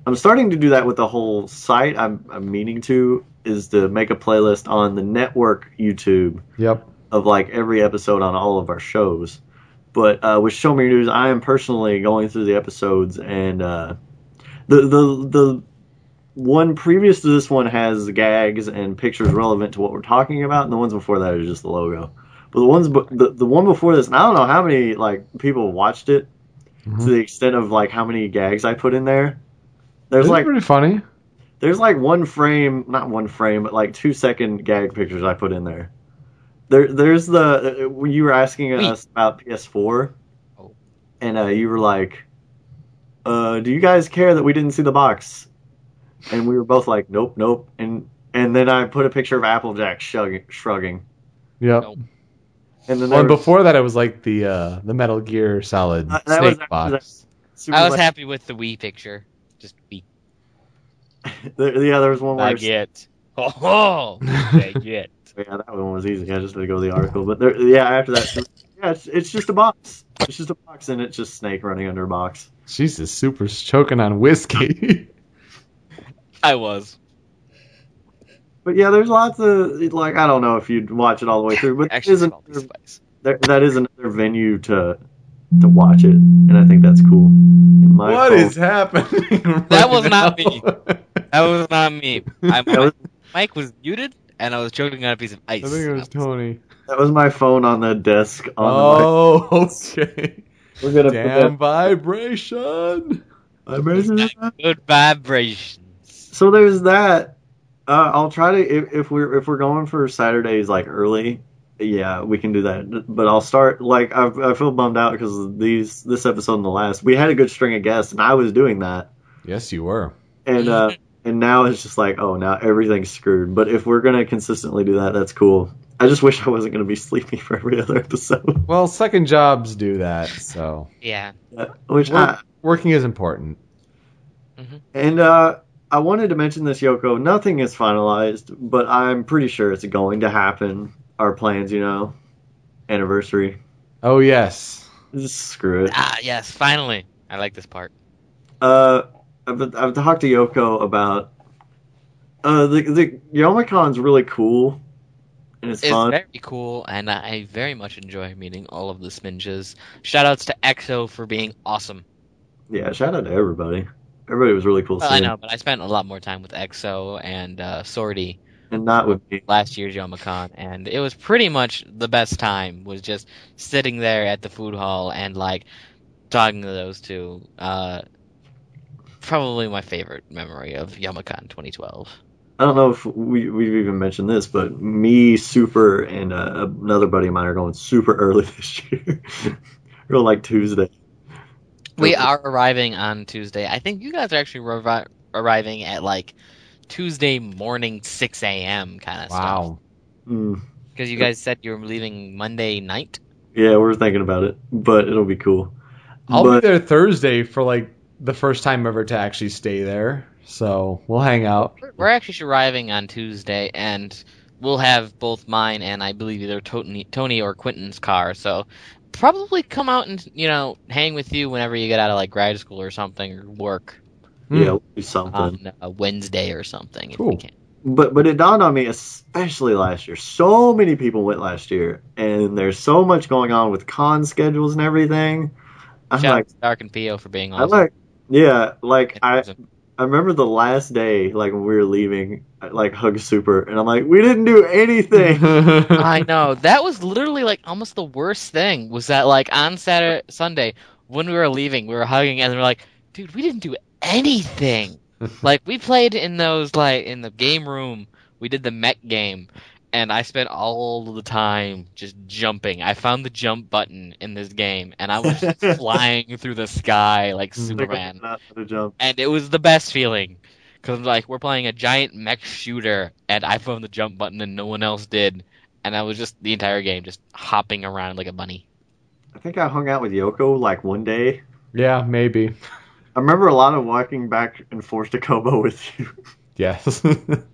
I'm starting to do that with the whole site. I'm, I'm meaning to is to make a playlist on the network YouTube Yep. Of like every episode on all of our shows. But uh, with Show Me Your News, I am personally going through the episodes, and uh, the the the one previous to this one has gags and pictures relevant to what we're talking about, and the ones before that are just the logo. But the ones the the one before this, and I don't know how many like people watched it Mhm. to the extent of like how many gags I put in there. There's It's like pretty funny. there's like one frame, not one frame, but like two second gag pictures I put in there. There, there's the uh, when you were asking Wait. us about PS4, Oh. and uh, you were like, uh, "Do you guys care that we didn't see the box?" And we were both like, "Nope, nope." And and then I put a picture of Applejack shrugging, shrugging. Yep. Nope. and then Well, was- before that, it was like the uh, the Metal Gear Solid Uh, that was box. Super I was like- happy with the Wii picture. Just Wii. there- yeah, there was one where Baguette. Oh, oh baguette. Yeah, that one was easy. I just had to go to the article. But there, yeah, after that, yeah, it's, it's just a box. It's just a box, and it's just Snake running under a box. Jesus, Super's choking on whiskey. I was. But yeah, there's lots of like I don't know if you'd watch it all the way through, but Actually, it is salty another, spice. there, that is another venue to to watch it, and I think that's cool. And my What phone- is happening? That right was not me. That was not me. I, my was, mic was muted, and I was choking on a piece of ice. I think it was Tony. that was my phone on the desk. On Oh, okay. we're gonna Damn vibration. put that. Good vibrations. So there's that. Uh, I'll try to if, if we're if we're going for Saturdays like early, yeah, we can do that. But I'll start like I, I feel bummed out because these this episode and the last we had a good string of guests and I was doing that Yes, you were. and uh and now it's just like oh now everything's screwed. But if we're gonna consistently do that, that's cool. I just wish I wasn't gonna be sleepy for every other episode. Well, second jobs do that, so Yeah. Which I, working is important. And uh, I wanted to mention this, Yoko. Nothing is finalized, but I'm pretty sure it's going to happen. Our plans, you know, anniversary. Oh yes. Just screw it. Ah, yes. Finally, I like this part. Uh, I've, I've talked to Yoko about uh the the Youmacon's really cool, and it's, It's fun. very cool, and I very much enjoy meeting all of the Sminges. Shoutouts to EXO for being awesome. Yeah, shout out to everybody. Everybody was really cool. Well, I know, but I spent a lot more time with EXO and uh, Sorty and not with me. last year's Youmacon, and it was pretty much the best time. Was just sitting there at the food hall and like talking to those two. Uh, probably my favorite memory of Youmacon 2012. I don't know if we we've even mentioned this, but me, Super, and uh, another buddy of mine are going super early this year. We're going like Tuesday. We are arriving on Tuesday. I think you guys are actually revi- arriving at like Tuesday morning 6 a.m. kind of stuff. Wow. Mm. Because you guys said you were leaving Monday night. Yeah, we're thinking about it, but it'll be cool. I'll but, be there Thursday for like the first time ever to actually stay there. So we'll hang out. We're actually arriving on Tuesday, and we'll have both mine and I believe either Tony, Tony or Quentin's car. So probably come out and you know hang with you whenever you get out of like grad school or something or work Yeah, it'll be uh, something. on a Wednesday or something if Cool. we can. but but it dawned on me, especially last year. So many people went last year, and there's so much going on with con schedules and everything. I'm Shout like, out to Dark and Pio for being I awesome. like, yeah, like I I remember the last day, like when we were leaving, I, like hug Super, and I'm like, we didn't do anything. I know that was literally like almost the worst thing. Was that like on Saturday, Sunday when we were leaving, we were hugging and we are like, dude, we didn't do anything. like we played in those like in the game room. We did the mech game, and I spent all the time just jumping. I found the jump button in this game, and I was just flying through the sky like Superman jump. and it was the best feeling because I'm like we're playing a giant mech shooter and i found the jump button and no one else did and i was just the entire game just hopping around like a bunny I think I hung out with Yoko like one day. yeah, maybe. I remember a lot of walking back and forth to Cobo with you, Yes. and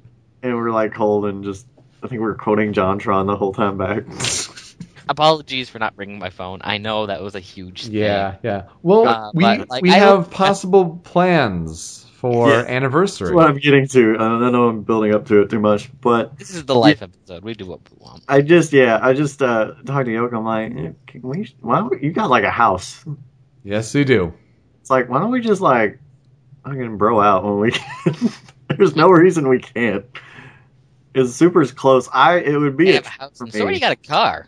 we're like holding just. I think we were quoting JonTron the whole time back. apologies for not bringing my phone. I know that was a huge thing. Yeah, yeah. Well, Uh, we but, like, we I have hope- possible plans for Yeah. anniversary. That's what I'm getting to. I don't know I'm building up to it too much, but This is the life episode. We do what we want. I just yeah, I just uh talked to Yoko. I'm like, can we? Why don't we, you got like a house? yes, we do. It's like why don't we just like fucking bro out when we can? There's no reason we can't. It's super's close. I it would be We a have house. for So already got a car.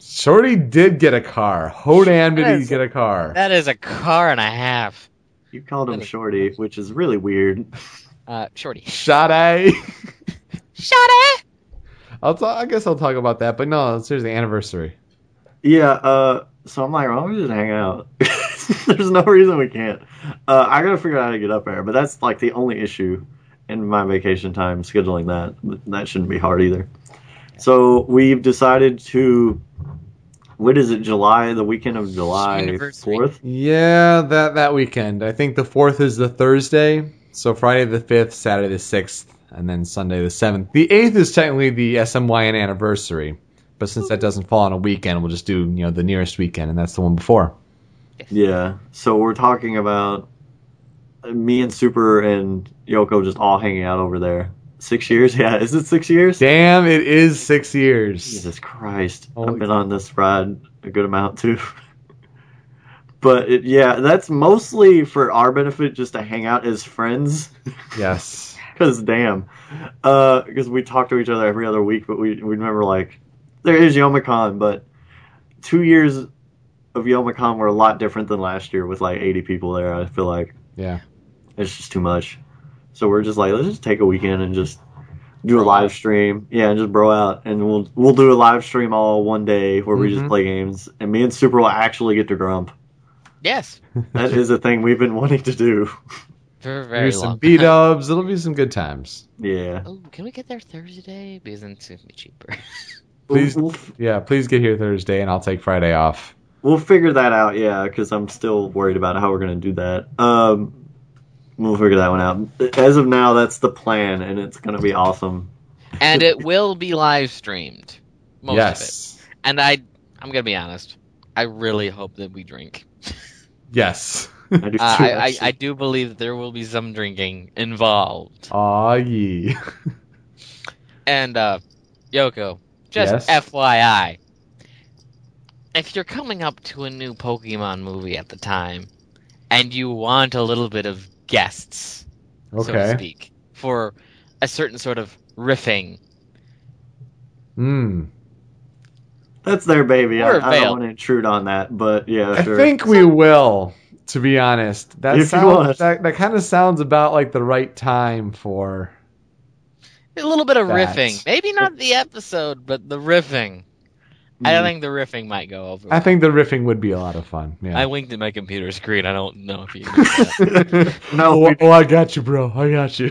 Shorty did get a car. Hodan did he get a car? That is a car and a half. You called him Shorty, which is really weird. Uh, shorty. Shade. Shorty. I'll ta- I guess I'll talk about that, but no, seriously, anniversary. Yeah, uh, so I'm like, why don't we just hang out? There's no reason we can't. Uh, I gotta figure out how to get up there, but that's like the only issue in my vacation time scheduling that. That shouldn't be hard either. So we've decided to. What is it? July, the weekend of July fourth. Yeah, that that weekend. I think the fourth is the Thursday, so Friday the fifth, Saturday the sixth, and then Sunday the seventh. The eighth is technically the SMYN anniversary, but since that doesn't fall on a weekend, we'll just do you know the nearest weekend, and that's the one before. Yeah. So we're talking about me and Super and Yoko just all hanging out over there. Six years? Yeah. Is it six years? Damn, it is six years. Jesus Christ. Holy I've been on this ride a good amount too. but it, yeah, that's mostly for our benefit just to hang out as friends. Yes. Because damn. Uh, because we talk to each other every other week, but we, we remember like, there is Youmacon, but two years of Youmacon were a lot different than last year with like 80 people there, I feel like. Yeah. It's just too much. So we're just like, let's just take a weekend and just do a live stream. Yeah, and just bro out, and we'll we'll do a live stream all one day where we just Mhm. play games, and me and Super will actually get to grump. Yes. That is a thing we've been wanting to do. For a Do very some long. beat ups. It'll be some good times. Yeah. Oh, can we get there Thursday? Because then it's gonna be cheaper. Please- Yeah, please get here Thursday, and I'll take Friday off. we'll figure that out. Yeah, because I'm still worried about how we're gonna do that. Um, we'll figure that one out. As of now, that's the plan, and it's gonna be awesome. and it will be live streamed. Most of it. yes. And I, I'm gonna be honest. I really hope that we drink. Yes. I do too. Uh, I, I. I do believe that there will be some drinking involved. Aw, ye. And uh, Yoko, just Yes? FYI, if you're coming up to a new Pokemon movie at the time, and you want a little bit of guests, so to speak, for a certain sort of riffing, Hmm. That's their baby. I, I don't want to intrude on that, but yeah, I think we will, to be honest. That If sounds that, that kind of sounds about like the right time for a little bit of That. riffing. Maybe not the episode, but the riffing. I Mm. think the riffing might go over. I think the riffing would be a lot of fun. Yeah. I winked at my computer screen. I don't know if you. noticed no, oh, oh, I got you, bro. I got you.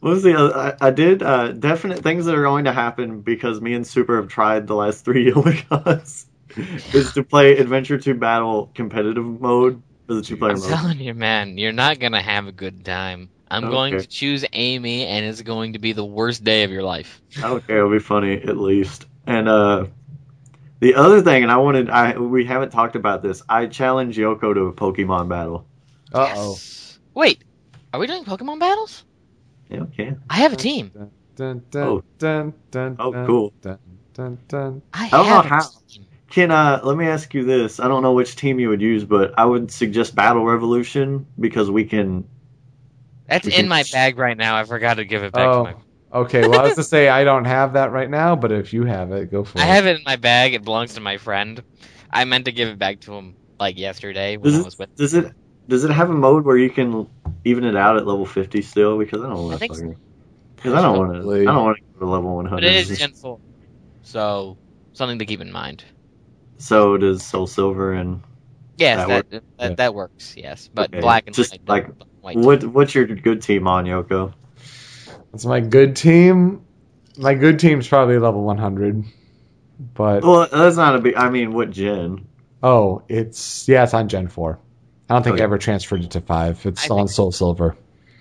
what was the other? I, I did uh, definite things that are going to happen because me and Super have tried the last three Youmacons. is to play Adventure 2 Battle competitive mode for the two player mode. I'm telling you, man, you're not gonna have a good time. I'm going to choose Amy, and it's going to be the worst day of your life. Okay, it'll be funny at least. And uh, the other thing, and I wanted, I we haven't talked about this. I challenge Yoko to a Pokemon battle. Uh oh. Yes. Wait, are we doing Pokemon battles? Yeah, okay. I have a team. Dun, dun, Oh. dun, dun, Oh, dun, cool. Dun, dun, dun. I, I don't know have a how. team. Can uh, let me ask you this? I don't know which team you would use, but I would suggest Battle Revolution because we can. That's we in can- my bag right now. I forgot to give it back Oh. To my. Okay, well, I was to say I don't have that right now, but if you have it, go for I it. I have it in my bag. It belongs to my friend. I meant to give it back to him like yesterday when Does I it, was with. does it does it have a mode where you can even it out at level fifty still? Because I don't want to think Because I don't want to. I don't want to go to level one But hundred. it is Gen four, so something to keep in mind. So does Soul Silver and Yes, That that that, that, works. Yes, but Okay, black and just white. like- don't- white. what? What's your good team on Yoko? It's my good team. My good team's probably level 100, but Well, that's not a big. I mean, what gen? oh, it's yeah, it's on Gen 4. I don't think Okay. I ever transferred it to five. It's I still on think- Soul Silver.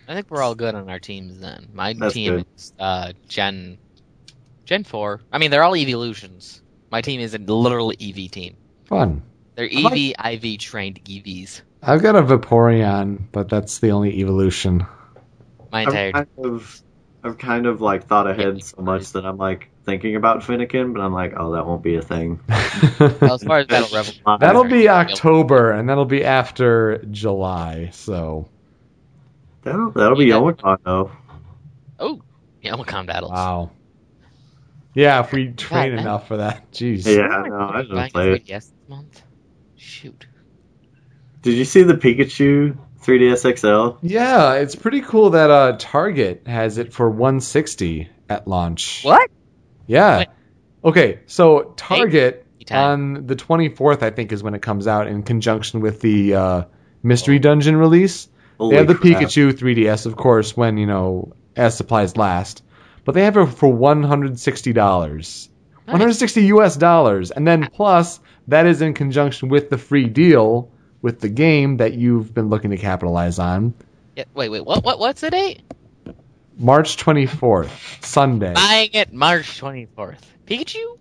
I think we're all good on our teams then. My That's team good. is uh, Gen Gen four. I mean, they're all evolutions. My team is a literal EV team. Fun. They're I like- EV, IV trained EVs. I've got a Vaporeon, but that's the only evolution. My entire kind of, I've kind of like thought ahead so much that I'm like thinking about Finnegan, but I'm like, oh, that won't be a thing. well, as far as Battle Rebel, That'll be October, and that'll be after July. So, That'll, that'll be Yeah. Omicron though. oh, yeah, Omicron battles. wow. Yeah, if we train man. enough for that. Jeez. Yeah, I know. I Buying just play it. 3DS month. Shoot. Did you see the Pikachu 3DS XL? Yeah, it's pretty cool that uh, Target has it for 160 at launch. What? Yeah. Wait. Okay, so Target Time. on the 24th, I think, is when it comes out in conjunction with the uh, Mystery Dungeon release. Holy they have the crap. Pikachu 3DS, of course, when you know as supplies last. But they have it for 160 dollars, 160 US dollars, and then plus that is in conjunction with the free deal with the game that you've been looking to capitalize on. Yeah, wait, wait, what? What? What's the date? March 24th, Sunday. Buying it March 24th. Pikachu?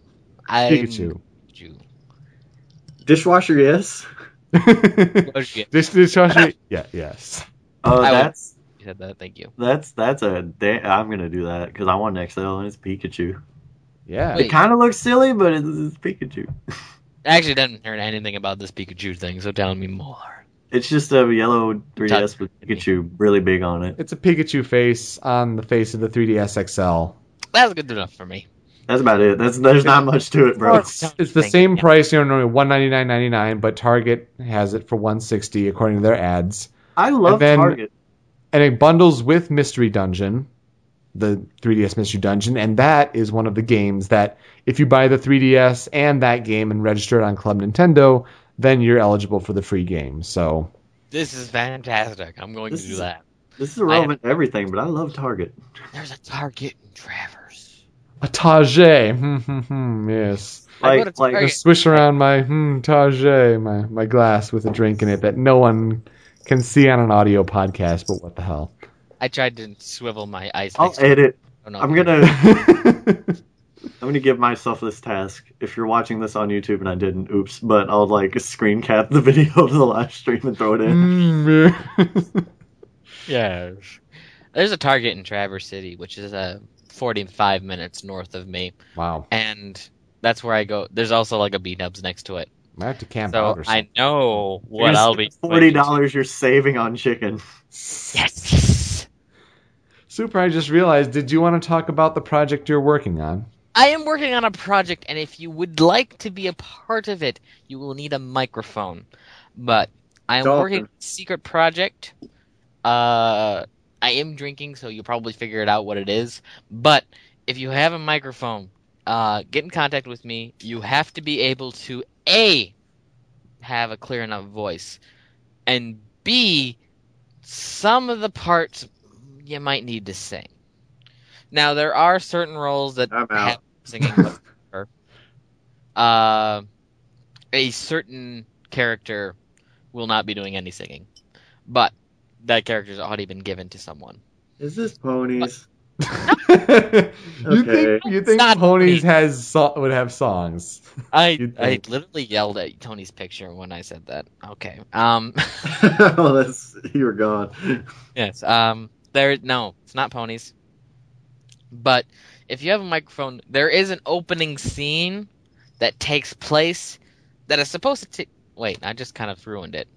I'm Pikachu. Pikachu. Dishwasher, yes. Oh, dishwasher, yeah, yes. Oh, I that's You said that. Thank you. that's that's a. Da- I'm gonna do that because I want an XL and it's Pikachu. Yeah. Wait. It kind of looks silly, but it's, it's Pikachu. I actually didn't hear anything about this Pikachu thing, so tell me more. It's just a yellow 3DS with Pikachu really big on it. It's a Pikachu face on the face of the 3DS XL. That's good enough for me. That's about it. That's there's not much to it, bro. It's, it's the same you. price, you know, normally one ninety nine ninety nine, but Target has it for one sixty according to their ads, I love And then- Target. and it bundles with Mystery Dungeon, the 3DS Mystery Dungeon, and that is one of the games that if you buy the 3DS and that game and register it on Club Nintendo, then you're eligible for the free game. So This is fantastic. I'm going This to do is- that. This is relevant to everything, but I love Target. There's a Target in Traverse. a Tajay, hmm, hmm, hmm, yes. I Like to like Target. Just swish around my hmm, Tajay, my my glass with a drink in it that no one can see on an audio podcast. But what the hell? I tried to swivel my eyes. I'll edit. oh, no. I'm gonna I'm gonna give myself this task. If you're watching this on YouTube and I didn't, oops, but I'll like screen cap the video of the live stream and throw it in. Mm, Yes. There's a Target in Traverse City, which is uh, 45 minutes north of me, wow, and that's where I go. There's also like a B Dubs next to it, I have to camp out so or I know what Here's I'll be. Forty dollars you're saving on chicken. Yes. Super. I just realized. Did you want to talk about the project you're working on? I am working on a project, and if you would like to be a part of it, you will need a microphone. But I am Dolphin. working on a secret project. Uh, I am drinking, so you'll probably figure it out what it is. But if you have a microphone, uh, get in contact with me. You have to be able to a have a clear enough voice, and b some of the parts you might need to sing. Now there are certain roles that I'm out. have singing uh, a certain character will not be doing any singing, but that character's already been given to someone. Is this ponies? you Okay. think you think not ponies funny. has so- would have songs? I I literally yelled at Tony's picture when I said that. Okay. Um. oh, that's you were gone. yes. Um. There. No, it's not ponies. But if you have a microphone, there is an opening scene that takes place that is supposed to. T- Wait, I just kind of ruined it.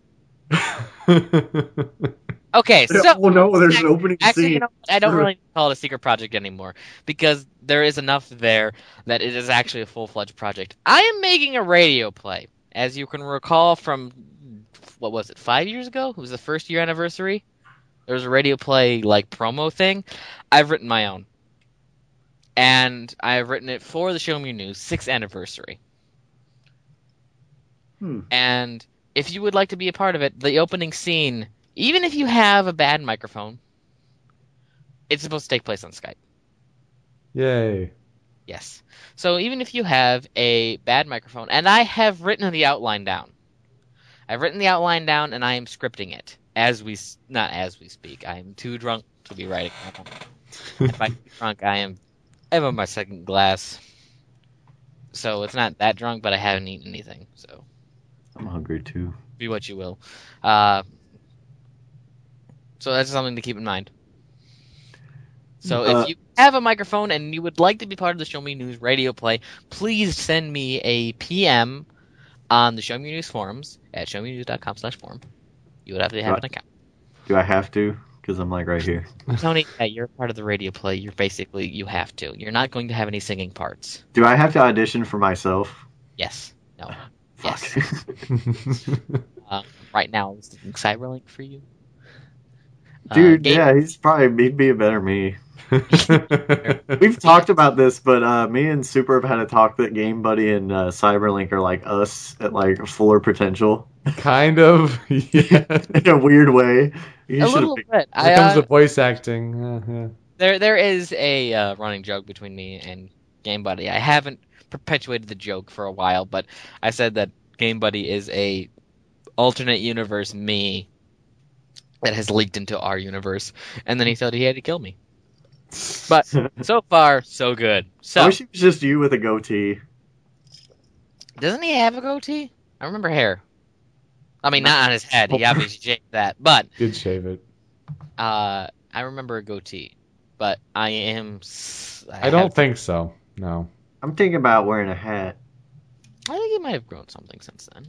Okay, so oh no, there's an opening Actually, scene. you know, I don't really call it a secret project anymore because there is enough there that it is actually a full fledged project. I am making a radio play, as you can recall from what was it, five years ago? It was the first year anniversary. There was a radio play like promo thing. I've written my own, and I've written it for the Show Me News sixth anniversary. Hmm. And if you would like to be a part of it, the opening scene, even if you have a bad microphone, it's supposed to take place on Skype. Yay! Yes. So even if you have a bad microphone, and I have written the outline down, I've written the outline down, and I am scripting it as we not as we speak. I am too drunk to be writing. if I'm drunk, I am. I'm on my second glass. so it's not that drunk, but I haven't eaten anything. So I'm hungry too. be what you will. Uh, so that's something to keep in mind. So Uh, if you have a microphone and you would like to be part of the Show Me News radio play, please send me a PM on the Show Me News forums at showmenews.com slash forum. You would have to have an account. Do I have to? Because I'm like right here. Tony, yeah, you're part of the radio play. You're basically, you have to. You're not going to have any singing parts. Do I have to audition for myself? Yes. No. Fuck. Yes. Um, right now, I was thinking Cyberlink for you. Uh, Dude, Game- yeah, he's probably he'd be a better me. We've talked about this, but uh, me and Super have had a talk that Game Buddy and uh, Cyberlink are like us at like fuller potential kind of. Yeah. in a weird way. You a little have bit. When I, it comes uh, to voice acting, yeah. There, there is a uh, running joke between me and Game Buddy. I haven't perpetuated the joke for a while, but I said that Game Buddy is a alternate universe me that has leaked into our universe, and then he thought he had to kill me. But so far, so good. So I wish it was just you with a goatee. doesn't he have a goatee? I remember hair. I mean, not on his head. He obviously shaved that, but Did shave it. uh, I remember a goatee. But I am. I don't have- think so. No. I'm thinking about wearing a hat. I think he might have grown something since then.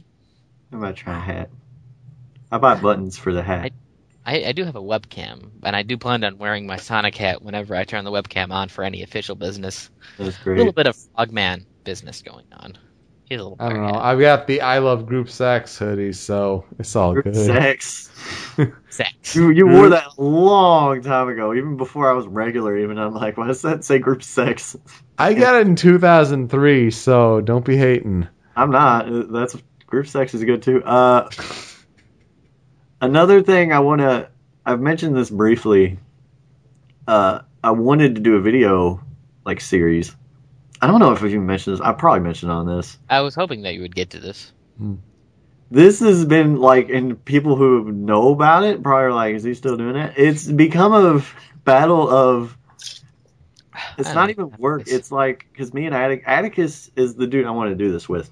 I'm about to try a hat. I bought buttons for the hat. I, I do have a webcam, and I do plan on wearing my Sonic hat whenever I turn the webcam on for any official business. That's A little bit of Frogman business going on. He's a little. I don't better know. I've got the I Love Group Sex hoodie, so it's all Group good. sex. Sex. You, you wore that long time ago, even before I was regular. Even I'm like, why does that say group sex? I got it in 2003, so don't be hating. I'm not. Uh, That's group sex is good too. Uh, another thing I want to. I've mentioned this briefly. Uh, I wanted to do a video like series. I don't know if I've mentioned this. I probably mentioned on this. I was hoping that you would get to this. Hmm. This has been like, and people who know about it probably are like, is he still doing it? It's become a battle of. It's not even work. It's- It's like because me and Attic, Atticus is the dude I want to do this with.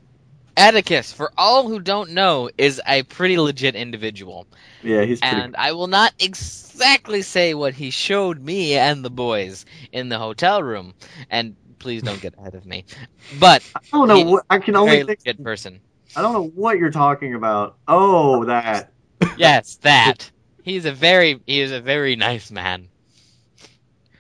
Atticus, for all who don't know, is a pretty legit individual, Yeah, he's pretty. and I will not exactly say what he showed me and the boys in the hotel room. And please don't get ahead of me. But I don't know what I can only very think. legit person. I don't know what you're talking about. Oh, that. Yes, that. He's a very he is a very nice man.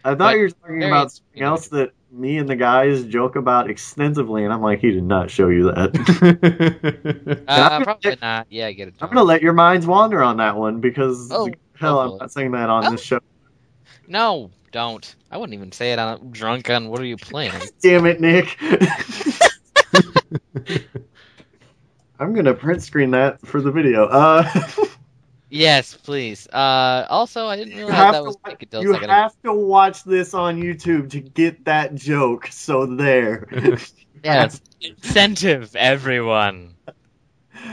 I thought But you were talking about something else that me and the guys joke about extensively, and I'm like, he did not show you that. Uh, I'm gonna probably let- not. Yeah, get it. I'm gonna let your minds wander on that one because Oh, hell, I'm not saying that on Oh. this show. No, don't. I wouldn't even say it on drunk on what are you playing? Damn it, Nick. I'm gonna print screen that for the video. Uh, yes, please. Uh, also, I didn't you realize have, that to, was wa- Psychedelic you Psychedelic. have to watch this on YouTube to get that joke. So there. Yeah, it's incentive, everyone.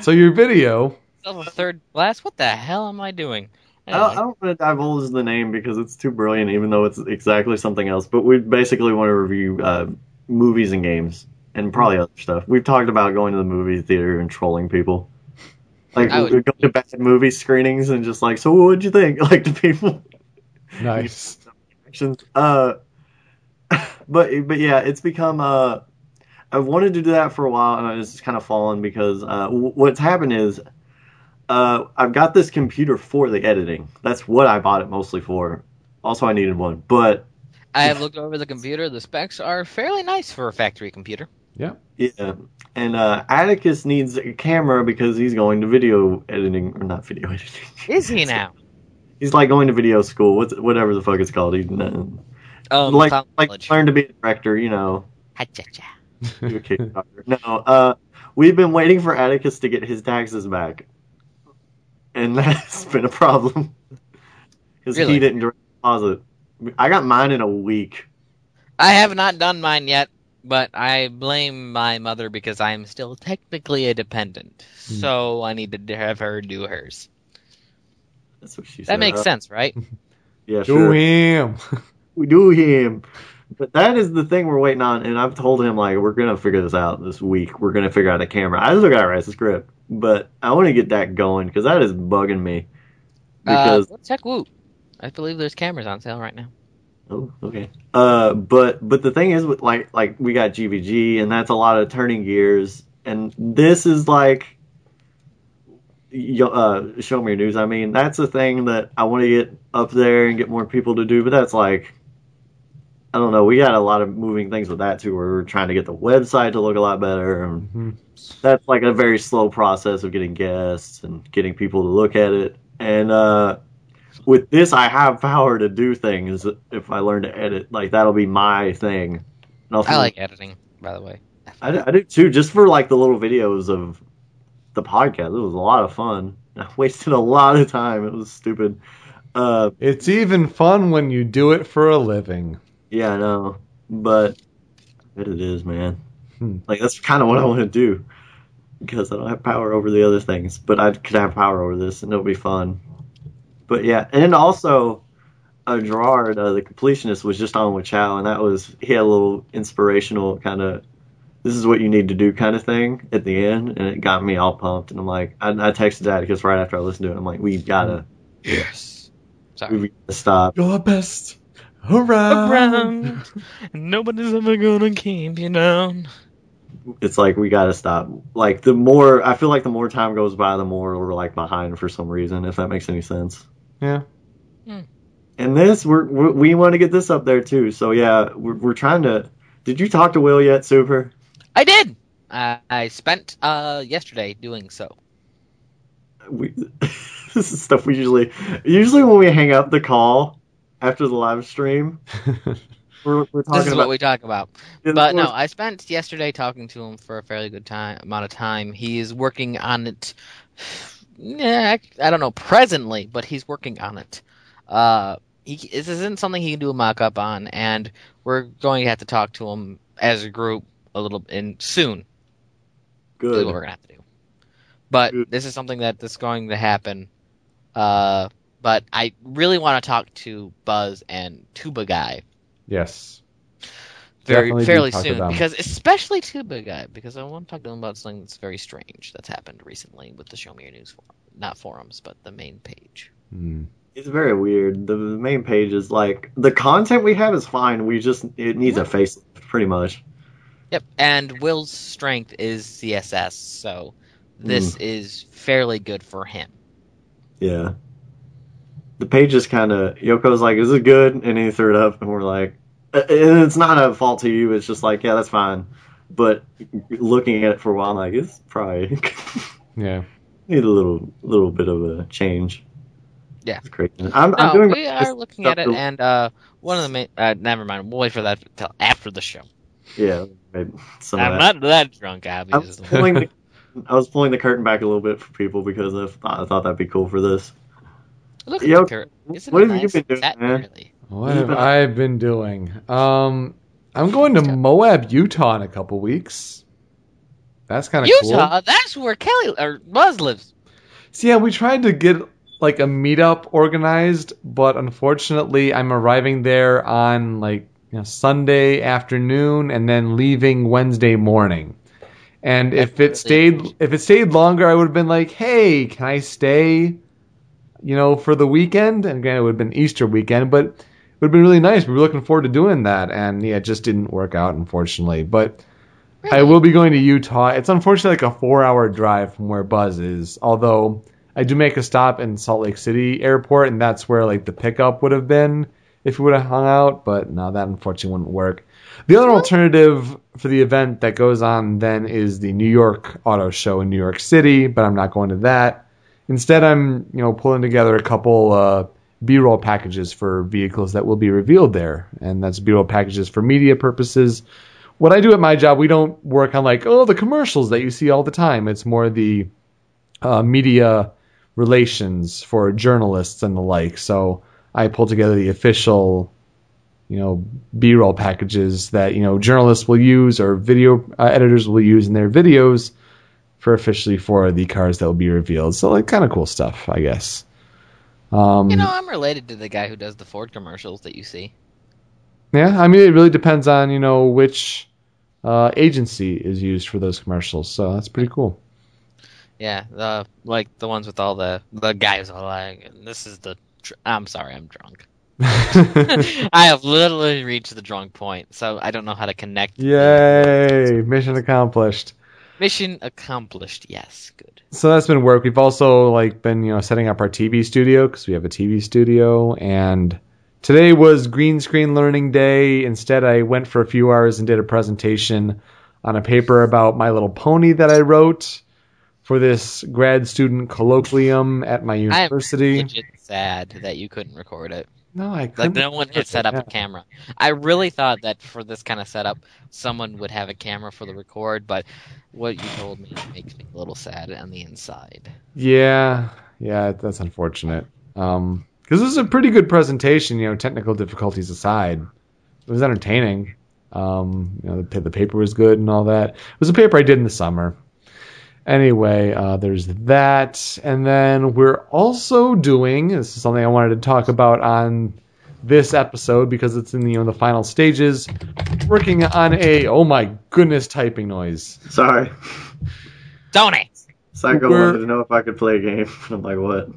so your video, Still third class? What the hell am I doing? I don't, I don't want to divulge the name because it's too brilliant, even though it's exactly something else. But we basically want to review uh, movies and games, and probably other stuff. We've talked about going to the movie theater and trolling people. Like I would- we go to bad movie screenings and just like, so what'd you think? Like to people. nice. Uh, but but yeah, it's become uh, I've wanted to do that for a while, and it's just kind of fallen because uh, w- what's happened is uh, I've got this computer for the editing. That's what I bought it mostly for. Also, I needed one, but I have looked over the computer. The specs are fairly nice for a factory computer. yeah, Yeah. and uh, Atticus needs a camera because he's going to video editing or not video editing. Is he now? He's like going to video school, what's whatever the fuck it's called. He, uh, Um, like found like knowledge. learn to be a director, you know. Ha-cha-cha. a Kickstarter. no, uh, we've been waiting for Atticus to get his taxes back, and that's been a problem because Really? he didn't direct deposit. I got mine in a week. I have not done mine yet, but I blame my mother because I am still technically a dependent. Hmm. So I need to have her do hers. That's what she said. That makes Uh, sense, right? Yeah, sure. Do him. We do him. But that is the thing we're waiting on, and I've told him like we're gonna figure this out this week. We're gonna figure out a camera. I still gotta write the script, but I want to get that going because that is bugging me. Because uh, check Woot. I believe there's cameras on sale right now. Oh, okay. Uh, but but the thing is, with like like we got GVG, and that's a lot of turning gears, and this is like, uh, show me your news. I mean, that's the thing that I want to get up there and get more people to do, but that's like, I don't know. We got a lot of moving things with that too. Where we're trying to get the website to look a lot better, and Mhm. that's like a very slow process of getting guests and getting people to look at it. And uh, with this, I have power to do things if I learn to edit. Like that'll be my thing. And I'll I like editing, by the way. I, do- I do too, just for like the little videos of the podcast. It was a lot of fun. I wasted a lot of time. It was stupid. Uh, It's even fun when you do it for a living. Yeah, I know, but it is, man. Hmm. Like that's kind of what I want to do because I don't have power over the other things, but I could have power over this, and it'll be fun. But yeah, and also, uh, Jirard, uh, the completionist, was just on with Chow, and that was he had a little inspirational kind of. This is what you need to do, kind of thing at the end, and it got me all pumped. And I'm like, I, I texted Dad because right after I listened to it, I'm like, we gotta, Yes. Sorry. we gotta stop. Your best around. Around. Nobody's ever gonna keep you down. it's like we gotta stop. Like the more I feel like the more time goes by, the more we're like behind for some reason. If that makes any sense. Yeah. And this, we're, we we want to get this up there too. So yeah, we're we're trying to. Did you talk to Will yet, Super? I did. I I spent uh yesterday doing so. We this is stuff we usually usually when we hang up the call after the live stream, we're, we're talking This is about. what we talk about. Yeah, But no, I spent yesterday talking to him for a fairly good time amount of time. He is working on it. Yeah, I I don't know presently, but he's working on it. Uh, he, this isn't something he can do a mock up on, and we're going to have to talk to him as a group a little in soon. Do good. what we're gonna have to do. But Good. this is something that that is going to happen. Uh, but I really want to talk to Buzz and Tuba Guy Yes. very Definitely fairly soon because especially Tuba Guy because I want to talk to him about something that's very strange that's happened recently with the Show Me Your News forum, not forums, but the main page. Hmm. It's very weird. The, the main page is like the content we have is fine. We just it needs a face, pretty much. Yep, and Will's strength is CSS, so this Hmm. is fairly good for him. Yeah. The page is kind of Yoko's like, "Is it good?" And he threw it up, and we're like, and it's not a fault to you. It's just like, yeah, that's fine. But looking at it for a while, I'm like, it's probably Yeah. need a little little bit of a change. Yeah. it's crazy. I'm, No, I'm doing we are looking at it, to- and uh, one of the main. Uh, never mind. We'll wait for that till after the show. yeah, maybe some I'm not that drunk, I was obviously. pulling the I was pulling the curtain back a little bit for people because I thought, I thought that'd be cool for this. Look at Yo, the current. Isn't what it have you been doing, That man? really- What You've been- I been doing? Um, I'm going to Moab, Utah in a couple weeks. That's kind of cool. Utah. That's where Kelly or Buzz lives. So yeah, we tried to get like a meetup organized, but unfortunately, I'm arriving there on like you know, Sunday afternoon and then leaving Wednesday morning. And if Definitely. it stayed, if it stayed longer, I would have been like, "Hey, can I stay?" You know, for the weekend. And again, it would have been Easter weekend, but it would have been really nice. We were looking forward to doing that, and yeah, it just didn't work out, unfortunately. But I will be going to Utah. It's unfortunately like a four hour drive from where Buzz is, although I do make a stop in Salt Lake City Airport, and that's where like the pickup would have been if we would have hung out, but no, that unfortunately wouldn't work. The other alternative for the event that goes on then is the New York Auto Show in New York City, but I'm not going to that. Instead, I'm you know pulling together a couple uh, B-roll packages for vehicles that will be revealed there, and that's B-roll packages for media purposes. What I do at my job, we don't work on like oh the commercials that you see all the time. It's more the uh, media relations for journalists and the like. So I pull together the official, you know, B-roll packages that you know journalists will use or video uh, editors will use in their videos for officially for the cars that will be revealed. So like kind of cool stuff, I guess. Um, You know, I'm related to the guy who does the Ford commercials that you see. Yeah, I mean, it really depends on you know which uh, agency is used for those commercials. So that's pretty cool. Yeah, the like the ones with all the the guys are like, this is the. Tr- I'm sorry, I'm drunk. I have literally reached the drunk point, so I don't know how to connect. Yay! Mission accomplished. Mission accomplished. Yes, good. So that's been work. We've also like been you know setting up our TV studio because we have a TV studio, and today was green screen learning day. Instead, I went for a few hours and did a presentation on a paper about My Little Pony that I wrote for this grad student colloquium at my university. I am university. legit sad that you couldn't record it. No, I couldn't Like no one had set up yeah. a camera. I really thought that for this kind of setup, someone would have a camera for the record, but what you told me makes me a little sad on the inside. Yeah, yeah, that's unfortunate. Um, because this is a pretty good presentation, you know, technical difficulties aside. It was entertaining. Um, you know, the, the paper was good and all that. It was a paper I did in the summer. Anyway, uh, there's that, and then we're also doing. This is something I wanted to talk about on this episode because it's in the, you know the final stages. Working on a oh my goodness typing noise. Sorry. Tony! Psycho We're- wanted to know if I could play a game. I'm like, what?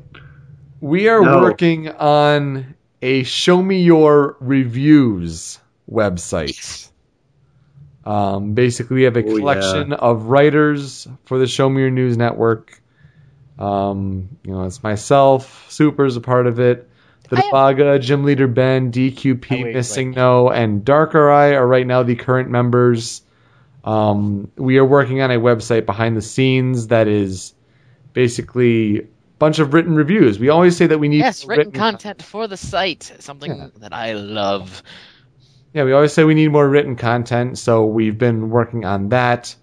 We are No. working on a show me your reviews website. Um, basically, we have a Oh, collection of writers for the Show Me Your News network. Um, you know, it's myself, Super's a part of it. The I have- Gym Leader Ben, DQP, wait, Missing wait. No, and Darker Eye are right now the current members. Um, we are working on a website behind the scenes that is basically a bunch of written reviews. We always say that we need Yes, written content for the site. Something Yeah. that I love. Yeah, we always say we need more written content, so we've been working on that.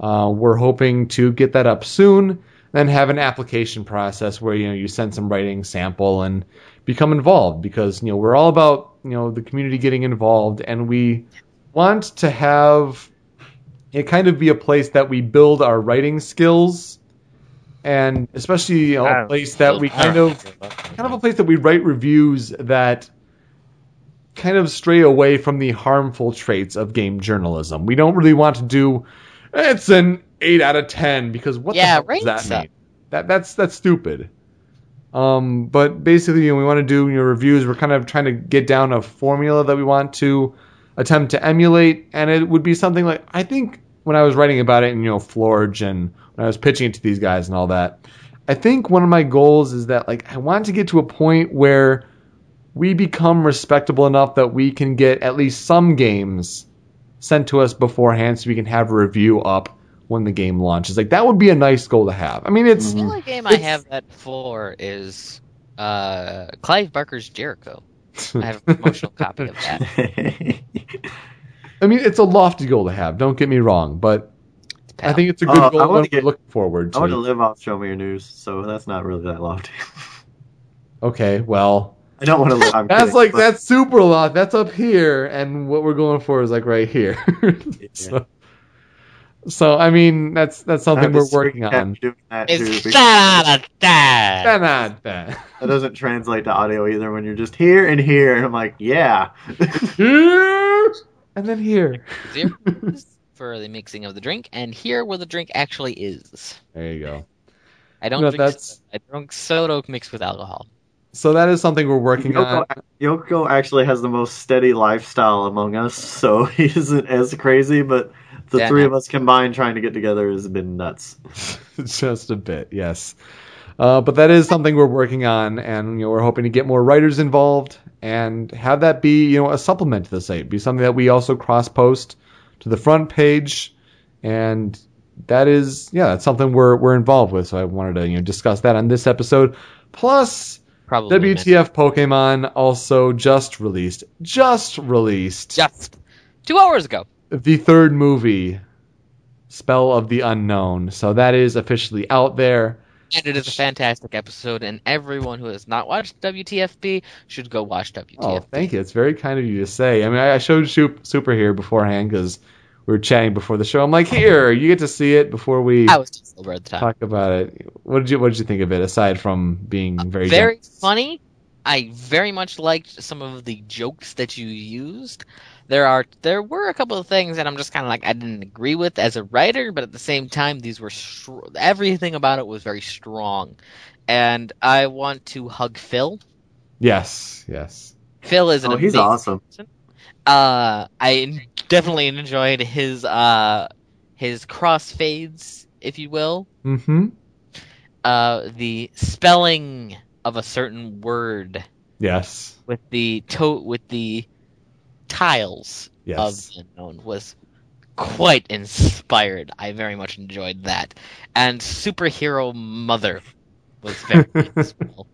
Uh, we're hoping to get that up soon, then have an application process where you know you send some writing sample and become involved because you know we're all about you know the community getting involved, and we want to have it kind of be a place that we build our writing skills, and especially you know, a place that we kind of kind of a place that we write reviews that kind of stray away from the harmful traits of game journalism. We don't really want to do it's an eight out of ten because what Yeah, the hell does that suck. mean? That that's that's stupid. Um, but basically, you know, we want to do you know, reviews. We're kind of trying to get down a formula that we want to attempt to emulate, and it would be something like I think when I was writing about it in you know Florge and when I was pitching it to these guys and all that. I think one of my goals is that like I want to get to a point where we become respectable enough that we can get at least some games sent to us beforehand so we can have a review up when the game launches. Like that would be a nice goal to have. I mean, it's The only game I have that for is uh, Clive Barker's Jericho. I have a promotional copy of that. I mean, it's a lofty goal to have. Don't get me wrong, but I think it's a good I goal wanna that we're get- looking forward To. I want to to. live off Show Me Your News, so that's not really that lofty. Okay, well, I don't want to live. I'm that's kidding, like but- that's super lot. That's up here, and what we're going for is like right here. so, so, I mean, that's that's something have we're working on. doing that too. Not bad. that doesn't translate to audio either. When you're just here and here, and I'm like, yeah. And then here. Zero for the mixing of the drink, and here where the drink actually is. There you go. I don't No, drink. that's- I drink soda mixed with alcohol. So that is something we're working on. Yoko, Yoko actually has the most steady lifestyle among us, so he isn't as crazy. But the Yeah, three no. of us combined trying to get together has been nuts. Just a bit, yes. Uh, but that is something we're working on, and you know we're hoping to get more writers involved and have that be you know a supplement to the site, be something that we also cross post to the front page, and that is yeah that's something we're we're involved with. So I wanted to you know discuss that on this episode. Plus, Probably WTF Pokemon also just released, just released just two hours ago. The third movie, Spell of the Unknown. So that is officially out there. And it is a fantastic episode, and everyone who has not watched WTFP should go watch WTFP. Oh, thank you. It's very kind of you to say. I mean, I showed Super here beforehand because we were chatting before the show. I'm like, here, you get to see it before we I was too sober at the time. talk about it. What did you What did you think of it? Aside from being uh, very, Very dense? funny. I very much liked some of the jokes that you used. There are there were a couple of things that I'm just kind of like I didn't agree with as a writer, but at the same time, these were str- everything about it was very strong, and I want to hug Phil. Yes, yes. Phil is an Oh, he's amazing awesome. uh, I definitely enjoyed his uh his crossfades, if you will. Mm-hmm. Uh, the spelling of a certain word Yes. with the to with the tiles Yes. of the unknown was quite inspired. I very much enjoyed that, and superhero mother was very useful.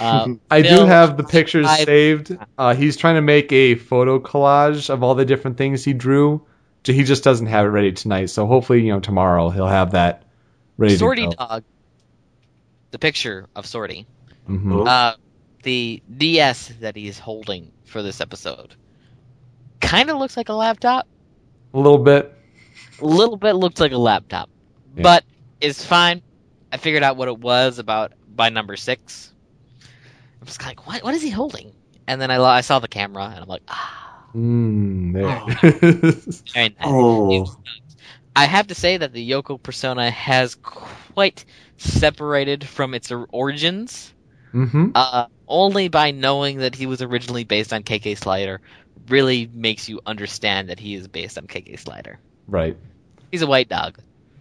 Uh, I do have the pictures I- saved. Uh, he's trying to make a photo collage of all the different things he drew. He just doesn't have it ready tonight, so hopefully, you know, tomorrow he'll have that ready Sorty to go. dog. The picture of Sorty. Mhm. Oh. Uh, the DS that he's holding for this episode kind of looks like a laptop. A little bit. A little bit looks like a laptop, Yeah. but it's fine. I figured out what it was about by number six. I'm just like, what? What is he holding? And then I, I saw the camera, and I'm like, ah, Mm, there. very nice. Oh, I have to say that the Yoko persona has quite separated from its origins. mm-hmm. uh, only by knowing that he was originally based on KK Slider really makes you understand that he is based on KK Slider. Right. He's a white dog.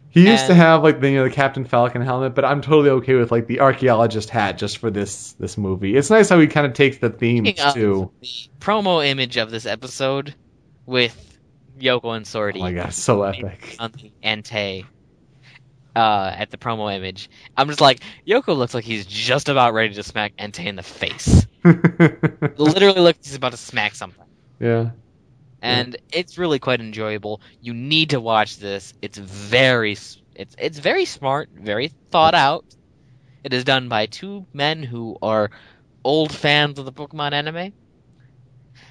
He used to have like the you know the Captain Falcon helmet, but I'm totally okay with like the archaeologist hat just for this this movie. It's nice how he kind of takes the themes too. the promo image of this episode with Yoko and Sordi. Oh my god, so epic. on the uh, at the promo image, I'm just like, Yoko looks like he's just about ready to smack Entei in the face. Literally looks like he's about to smack something. Yeah. and it's really quite enjoyable. You need to watch this. It's very it's it's very smart, very thought out. It is done by two men who are old fans of the Pokemon anime,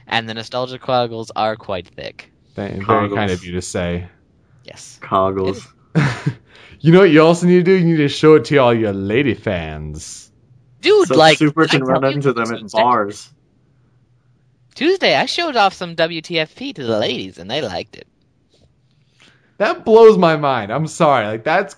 and the nostalgia quaggles are quite thick. Very, very Coggles. kind of you to say. Yes, coggles. you know what you also need to do? You need to show it to all your lady fans. dude, So like Super can tell run into them at Tuesday- bars. Tuesday, I showed off some WTFP to the ladies, and they liked it. That blows my mind. I'm sorry. Like that's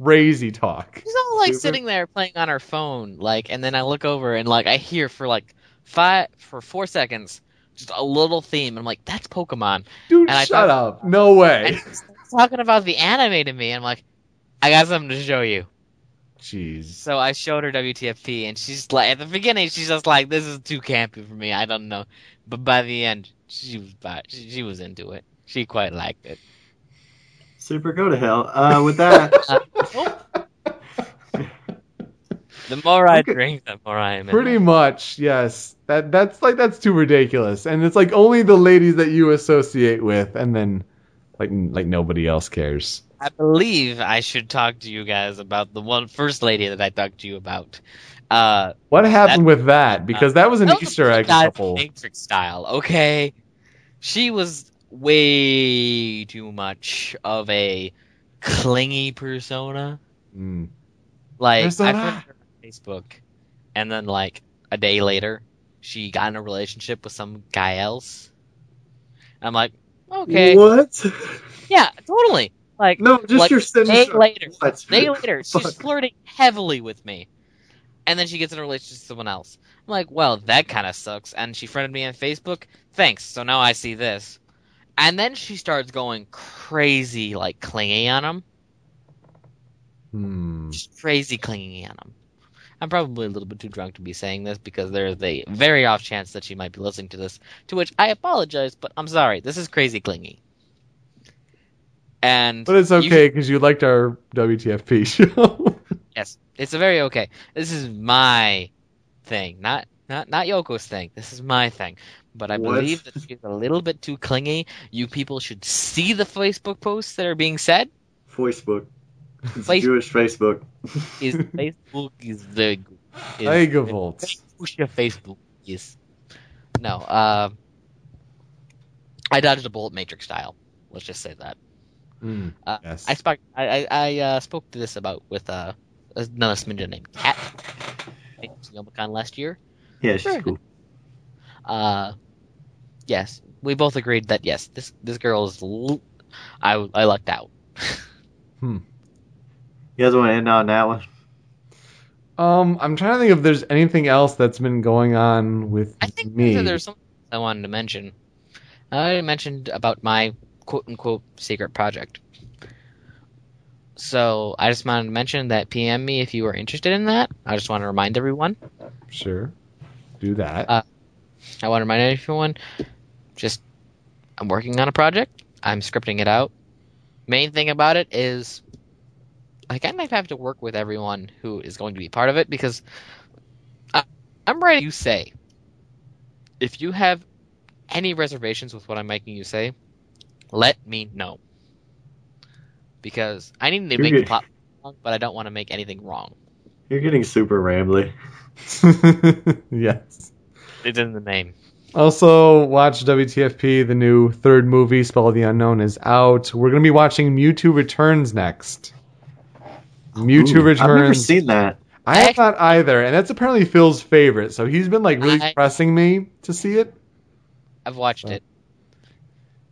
crazy talk. She's all like Super. sitting there playing on her phone, like, and then I look over and like I hear for like five for four seconds just a little theme. I'm like, that's Pokemon. Dude, And I shut thought- up. No way. talking about the anime to me. I'm like, I got something to show you. Jeez. So I showed her WTFP, and she's like, at the beginning, she's just like, this is too campy for me. I don't know. But by the end, she was by, she, she was into it. She quite liked it. Super go to hell. Uh, with that, The more I Okay. drink, the more I am. Pretty love. much, yes. That that's like that's too ridiculous, and it's like only the ladies that you associate with, and then like like nobody else cares. I believe I should talk to you guys about the one first lady that I talked to you about. Uh, What happened with that? Because that was an that was Easter egg couple. Matrix style, okay? She was way too much of a clingy persona. Mm. Like I found her on Facebook, and then like a day later, she got in a relationship with some guy else. I'm like, okay, what? yeah, totally. Like, No, just like your day later, What? day later, she's Fuck. flirting heavily with me, and then she gets in a relationship with someone else. I'm like, well, that kind of sucks. And she friended me on Facebook. Thanks. So now I see this, and then she starts going crazy, like clingy on him. Hmm. Just crazy clingy on him. I'm probably a little bit too drunk to be saying this because there's a very off chance that she might be listening to this. To which I apologize, but I'm sorry. This is crazy clingy. And But it's okay because you liked our WTFP show. Yes, it's a very okay. This is my thing, not not not Yoko's thing. This is my thing. But I What? believe that she's a little bit too clingy. You people should see the Facebook posts that are being said. Facebook. It's Face- Jewish Facebook. Is Facebook is the is your Facebook is no. Uh, I dodged a bullet matrix style. Let's just say that. Mm. Uh, Yes. I spoke. I I, I uh, spoke to this about with uh, another smidgen named Cat. Youmacon last year. Yeah, she's Very cool. Uh, yes, we both agreed that yes, this this girl is. L- I I lucked out. hmm. You guys want to end on that one? Um, I'm trying to think if there's anything else that's been going on with I think me. there's something I wanted to mention. I mentioned about my quote unquote secret project. So I just wanted to mention that PM me if you are interested in that. I just want to remind everyone. Sure, do that. Uh, I want to remind everyone. Just I'm working on a project. I'm scripting it out. Main thing about it is I kind of have to work with everyone who is going to be part of it because I, I'm ready to say. If you have any reservations with what I'm making you say, let me know. Because I need to You're make the good. plot wrong, but I don't want to make anything wrong. You're getting super rambly. yes. It's in the name. Also, watch WTFP. The new third movie, Spell of the Unknown, is out. We're gonna be watching Mewtwo Returns next. Mewtwo Ooh, Returns. I've never seen that. I have not either, and that's apparently Phil's favorite. So he's been like really I- pressing me to see it. I've watched Oh. it.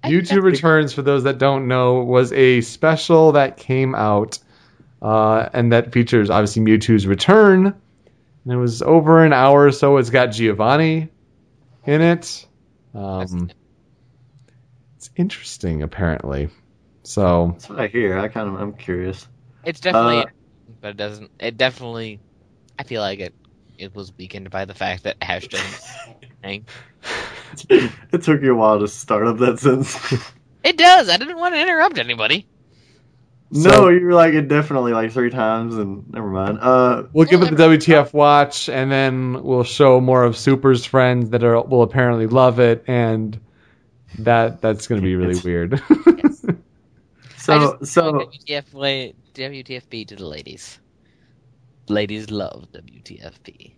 I- Mewtwo Returns, for those that don't know, was a special that came out, uh, and that features obviously Mewtwo's return. And it was over an hour or so. It's got Giovanni in it. Um, it's interesting, apparently. So That's what I hear. I kind of I'm curious. It's definitely, Uh, but it doesn't. It definitely. I feel like it. It was weakened by the fact that Ash doesn't. hang. it took you a while to start up that sentence. It does. I didn't want to interrupt anybody. no, So- you were like it definitely like three times, and never mind. Uh, we'll give it the WTF watch, and then we'll show more of Super's friends that are will apparently love it, and that that's going to be really It's- weird. so I just so WTF way WTFP to the ladies. Ladies love WTFP.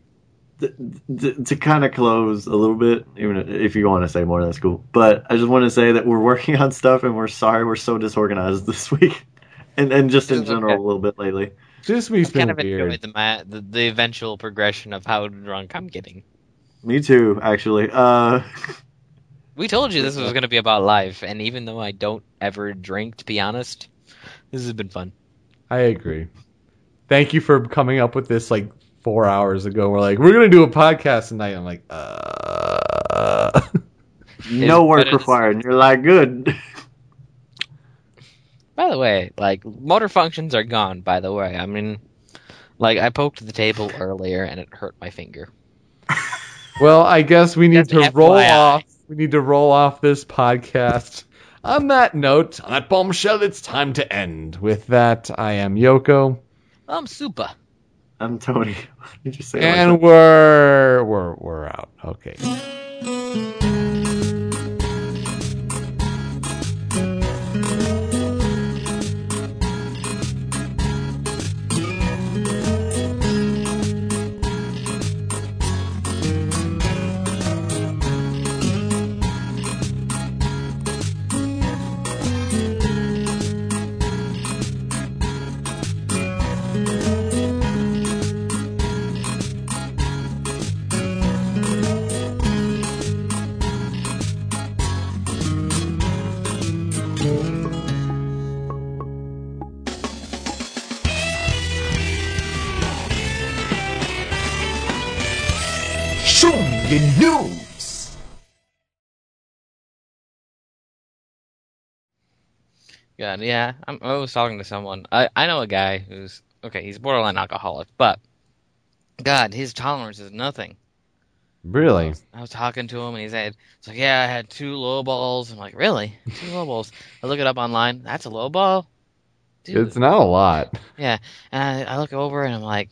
Th- th- to kind of close a little bit, even if you want to say more, that's cool. But I just want to say that we're working on stuff, and we're sorry we're so disorganized this week, and and just in general okay. a little bit lately. this week's I been kind of weird. enjoyed the, ma- the the eventual progression of how drunk I'm getting. Me too, actually. Uh, We told you this was going to be about life, and even though I don't ever drink, to be honest, this has been fun. I agree. Thank you for coming up with this like four hours ago. We're like, we're gonna do a podcast tonight. I'm like, uh. no work it's- required. And you're like, good. By the way, like motor functions are gone. By the way, I mean, like I poked the table earlier and it hurt my finger. well, I guess we need Just to roll FYI. off. We need to roll off this podcast. On that note, on that bombshell, it's time to end. With that, I am Yoko, I'm super. I'm Tony. You say it like and we're we're we're out. Okay. God, yeah. I'm, I was talking to someone. I I know a guy who's okay. He's borderline alcoholic, but God, his tolerance is nothing. Really? I was talking to him and he said, "It's like, yeah, I had two low balls." I'm like, "Really? Two low balls?" I look it up online. That's a low ball, dude. It's not a lot. Yeah, and I, I look over and I'm like,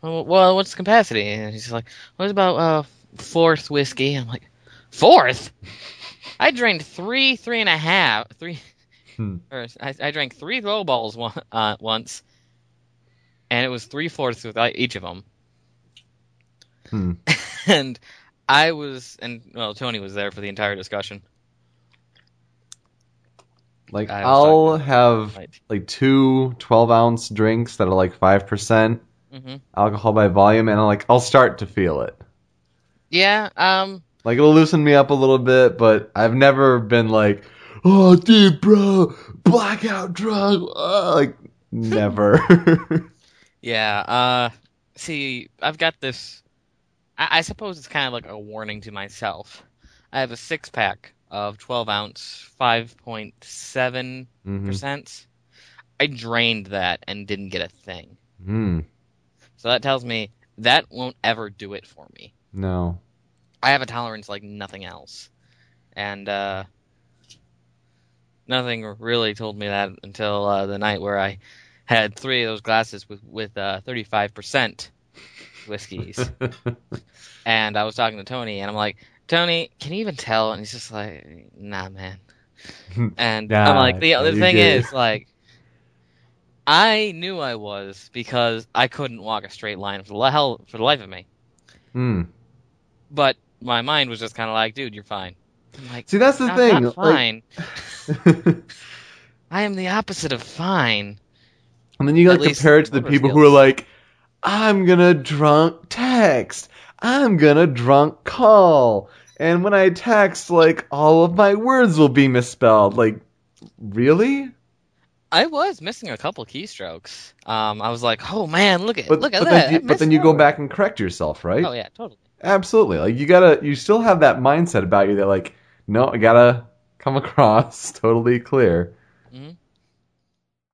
well, well, what's the capacity? And he's like, what about uh, fourth whiskey? I'm like, fourth? I drank three, three and a half, three, Hmm. I, I drank three throw balls one, uh, once, and it was three fourths with uh, each of them. Hmm. and I was, and well, Tony was there for the entire discussion. Like I I'll have Right. like two 12 ounce drinks that are like five percent hmm alcohol by volume, and I'm like I'll start to feel it. Yeah. Um. Like it'll loosen me up a little bit, but I've never been like, oh, dude, bro, blackout drunk. Uh, like never. Yeah. Uh. See, I've got this. I, I suppose it's kind of like a warning to myself. I have a six pack of 12 ounce, 5.7 Mhm. percent. I drained that and didn't get a thing. Hmm. So that tells me that won't ever do it for me. No. I have a tolerance like nothing else. And uh nothing really told me that until uh, the night where I had three of those glasses with with uh, 35% whiskeys. and I was talking to Tony and I'm like, "Tony, can you even tell?" And he's just like, "Nah, man." And Nah, I'm like, the, the thing did. is, like, I knew I was because I couldn't walk a straight line for the hell for the life of me. Hmm. But my mind was just kind of like, dude, you're fine. Like, See, that's the "I'm thing. not like- fine. I am the opposite of fine. And then you like compare it to the people who are like, I'm gonna drunk text. I'm gonna drunk call. And when I text, like all of my words will be misspelled. Like, really? I was missing a couple keystrokes. Um, I was like, oh man, look at But, look at but that. then you, but then you go back and correct yourself, right? Oh yeah, totally. Absolutely. Like you gotta, you still have that mindset about you that like, no, I gotta come across totally clear. Mhm.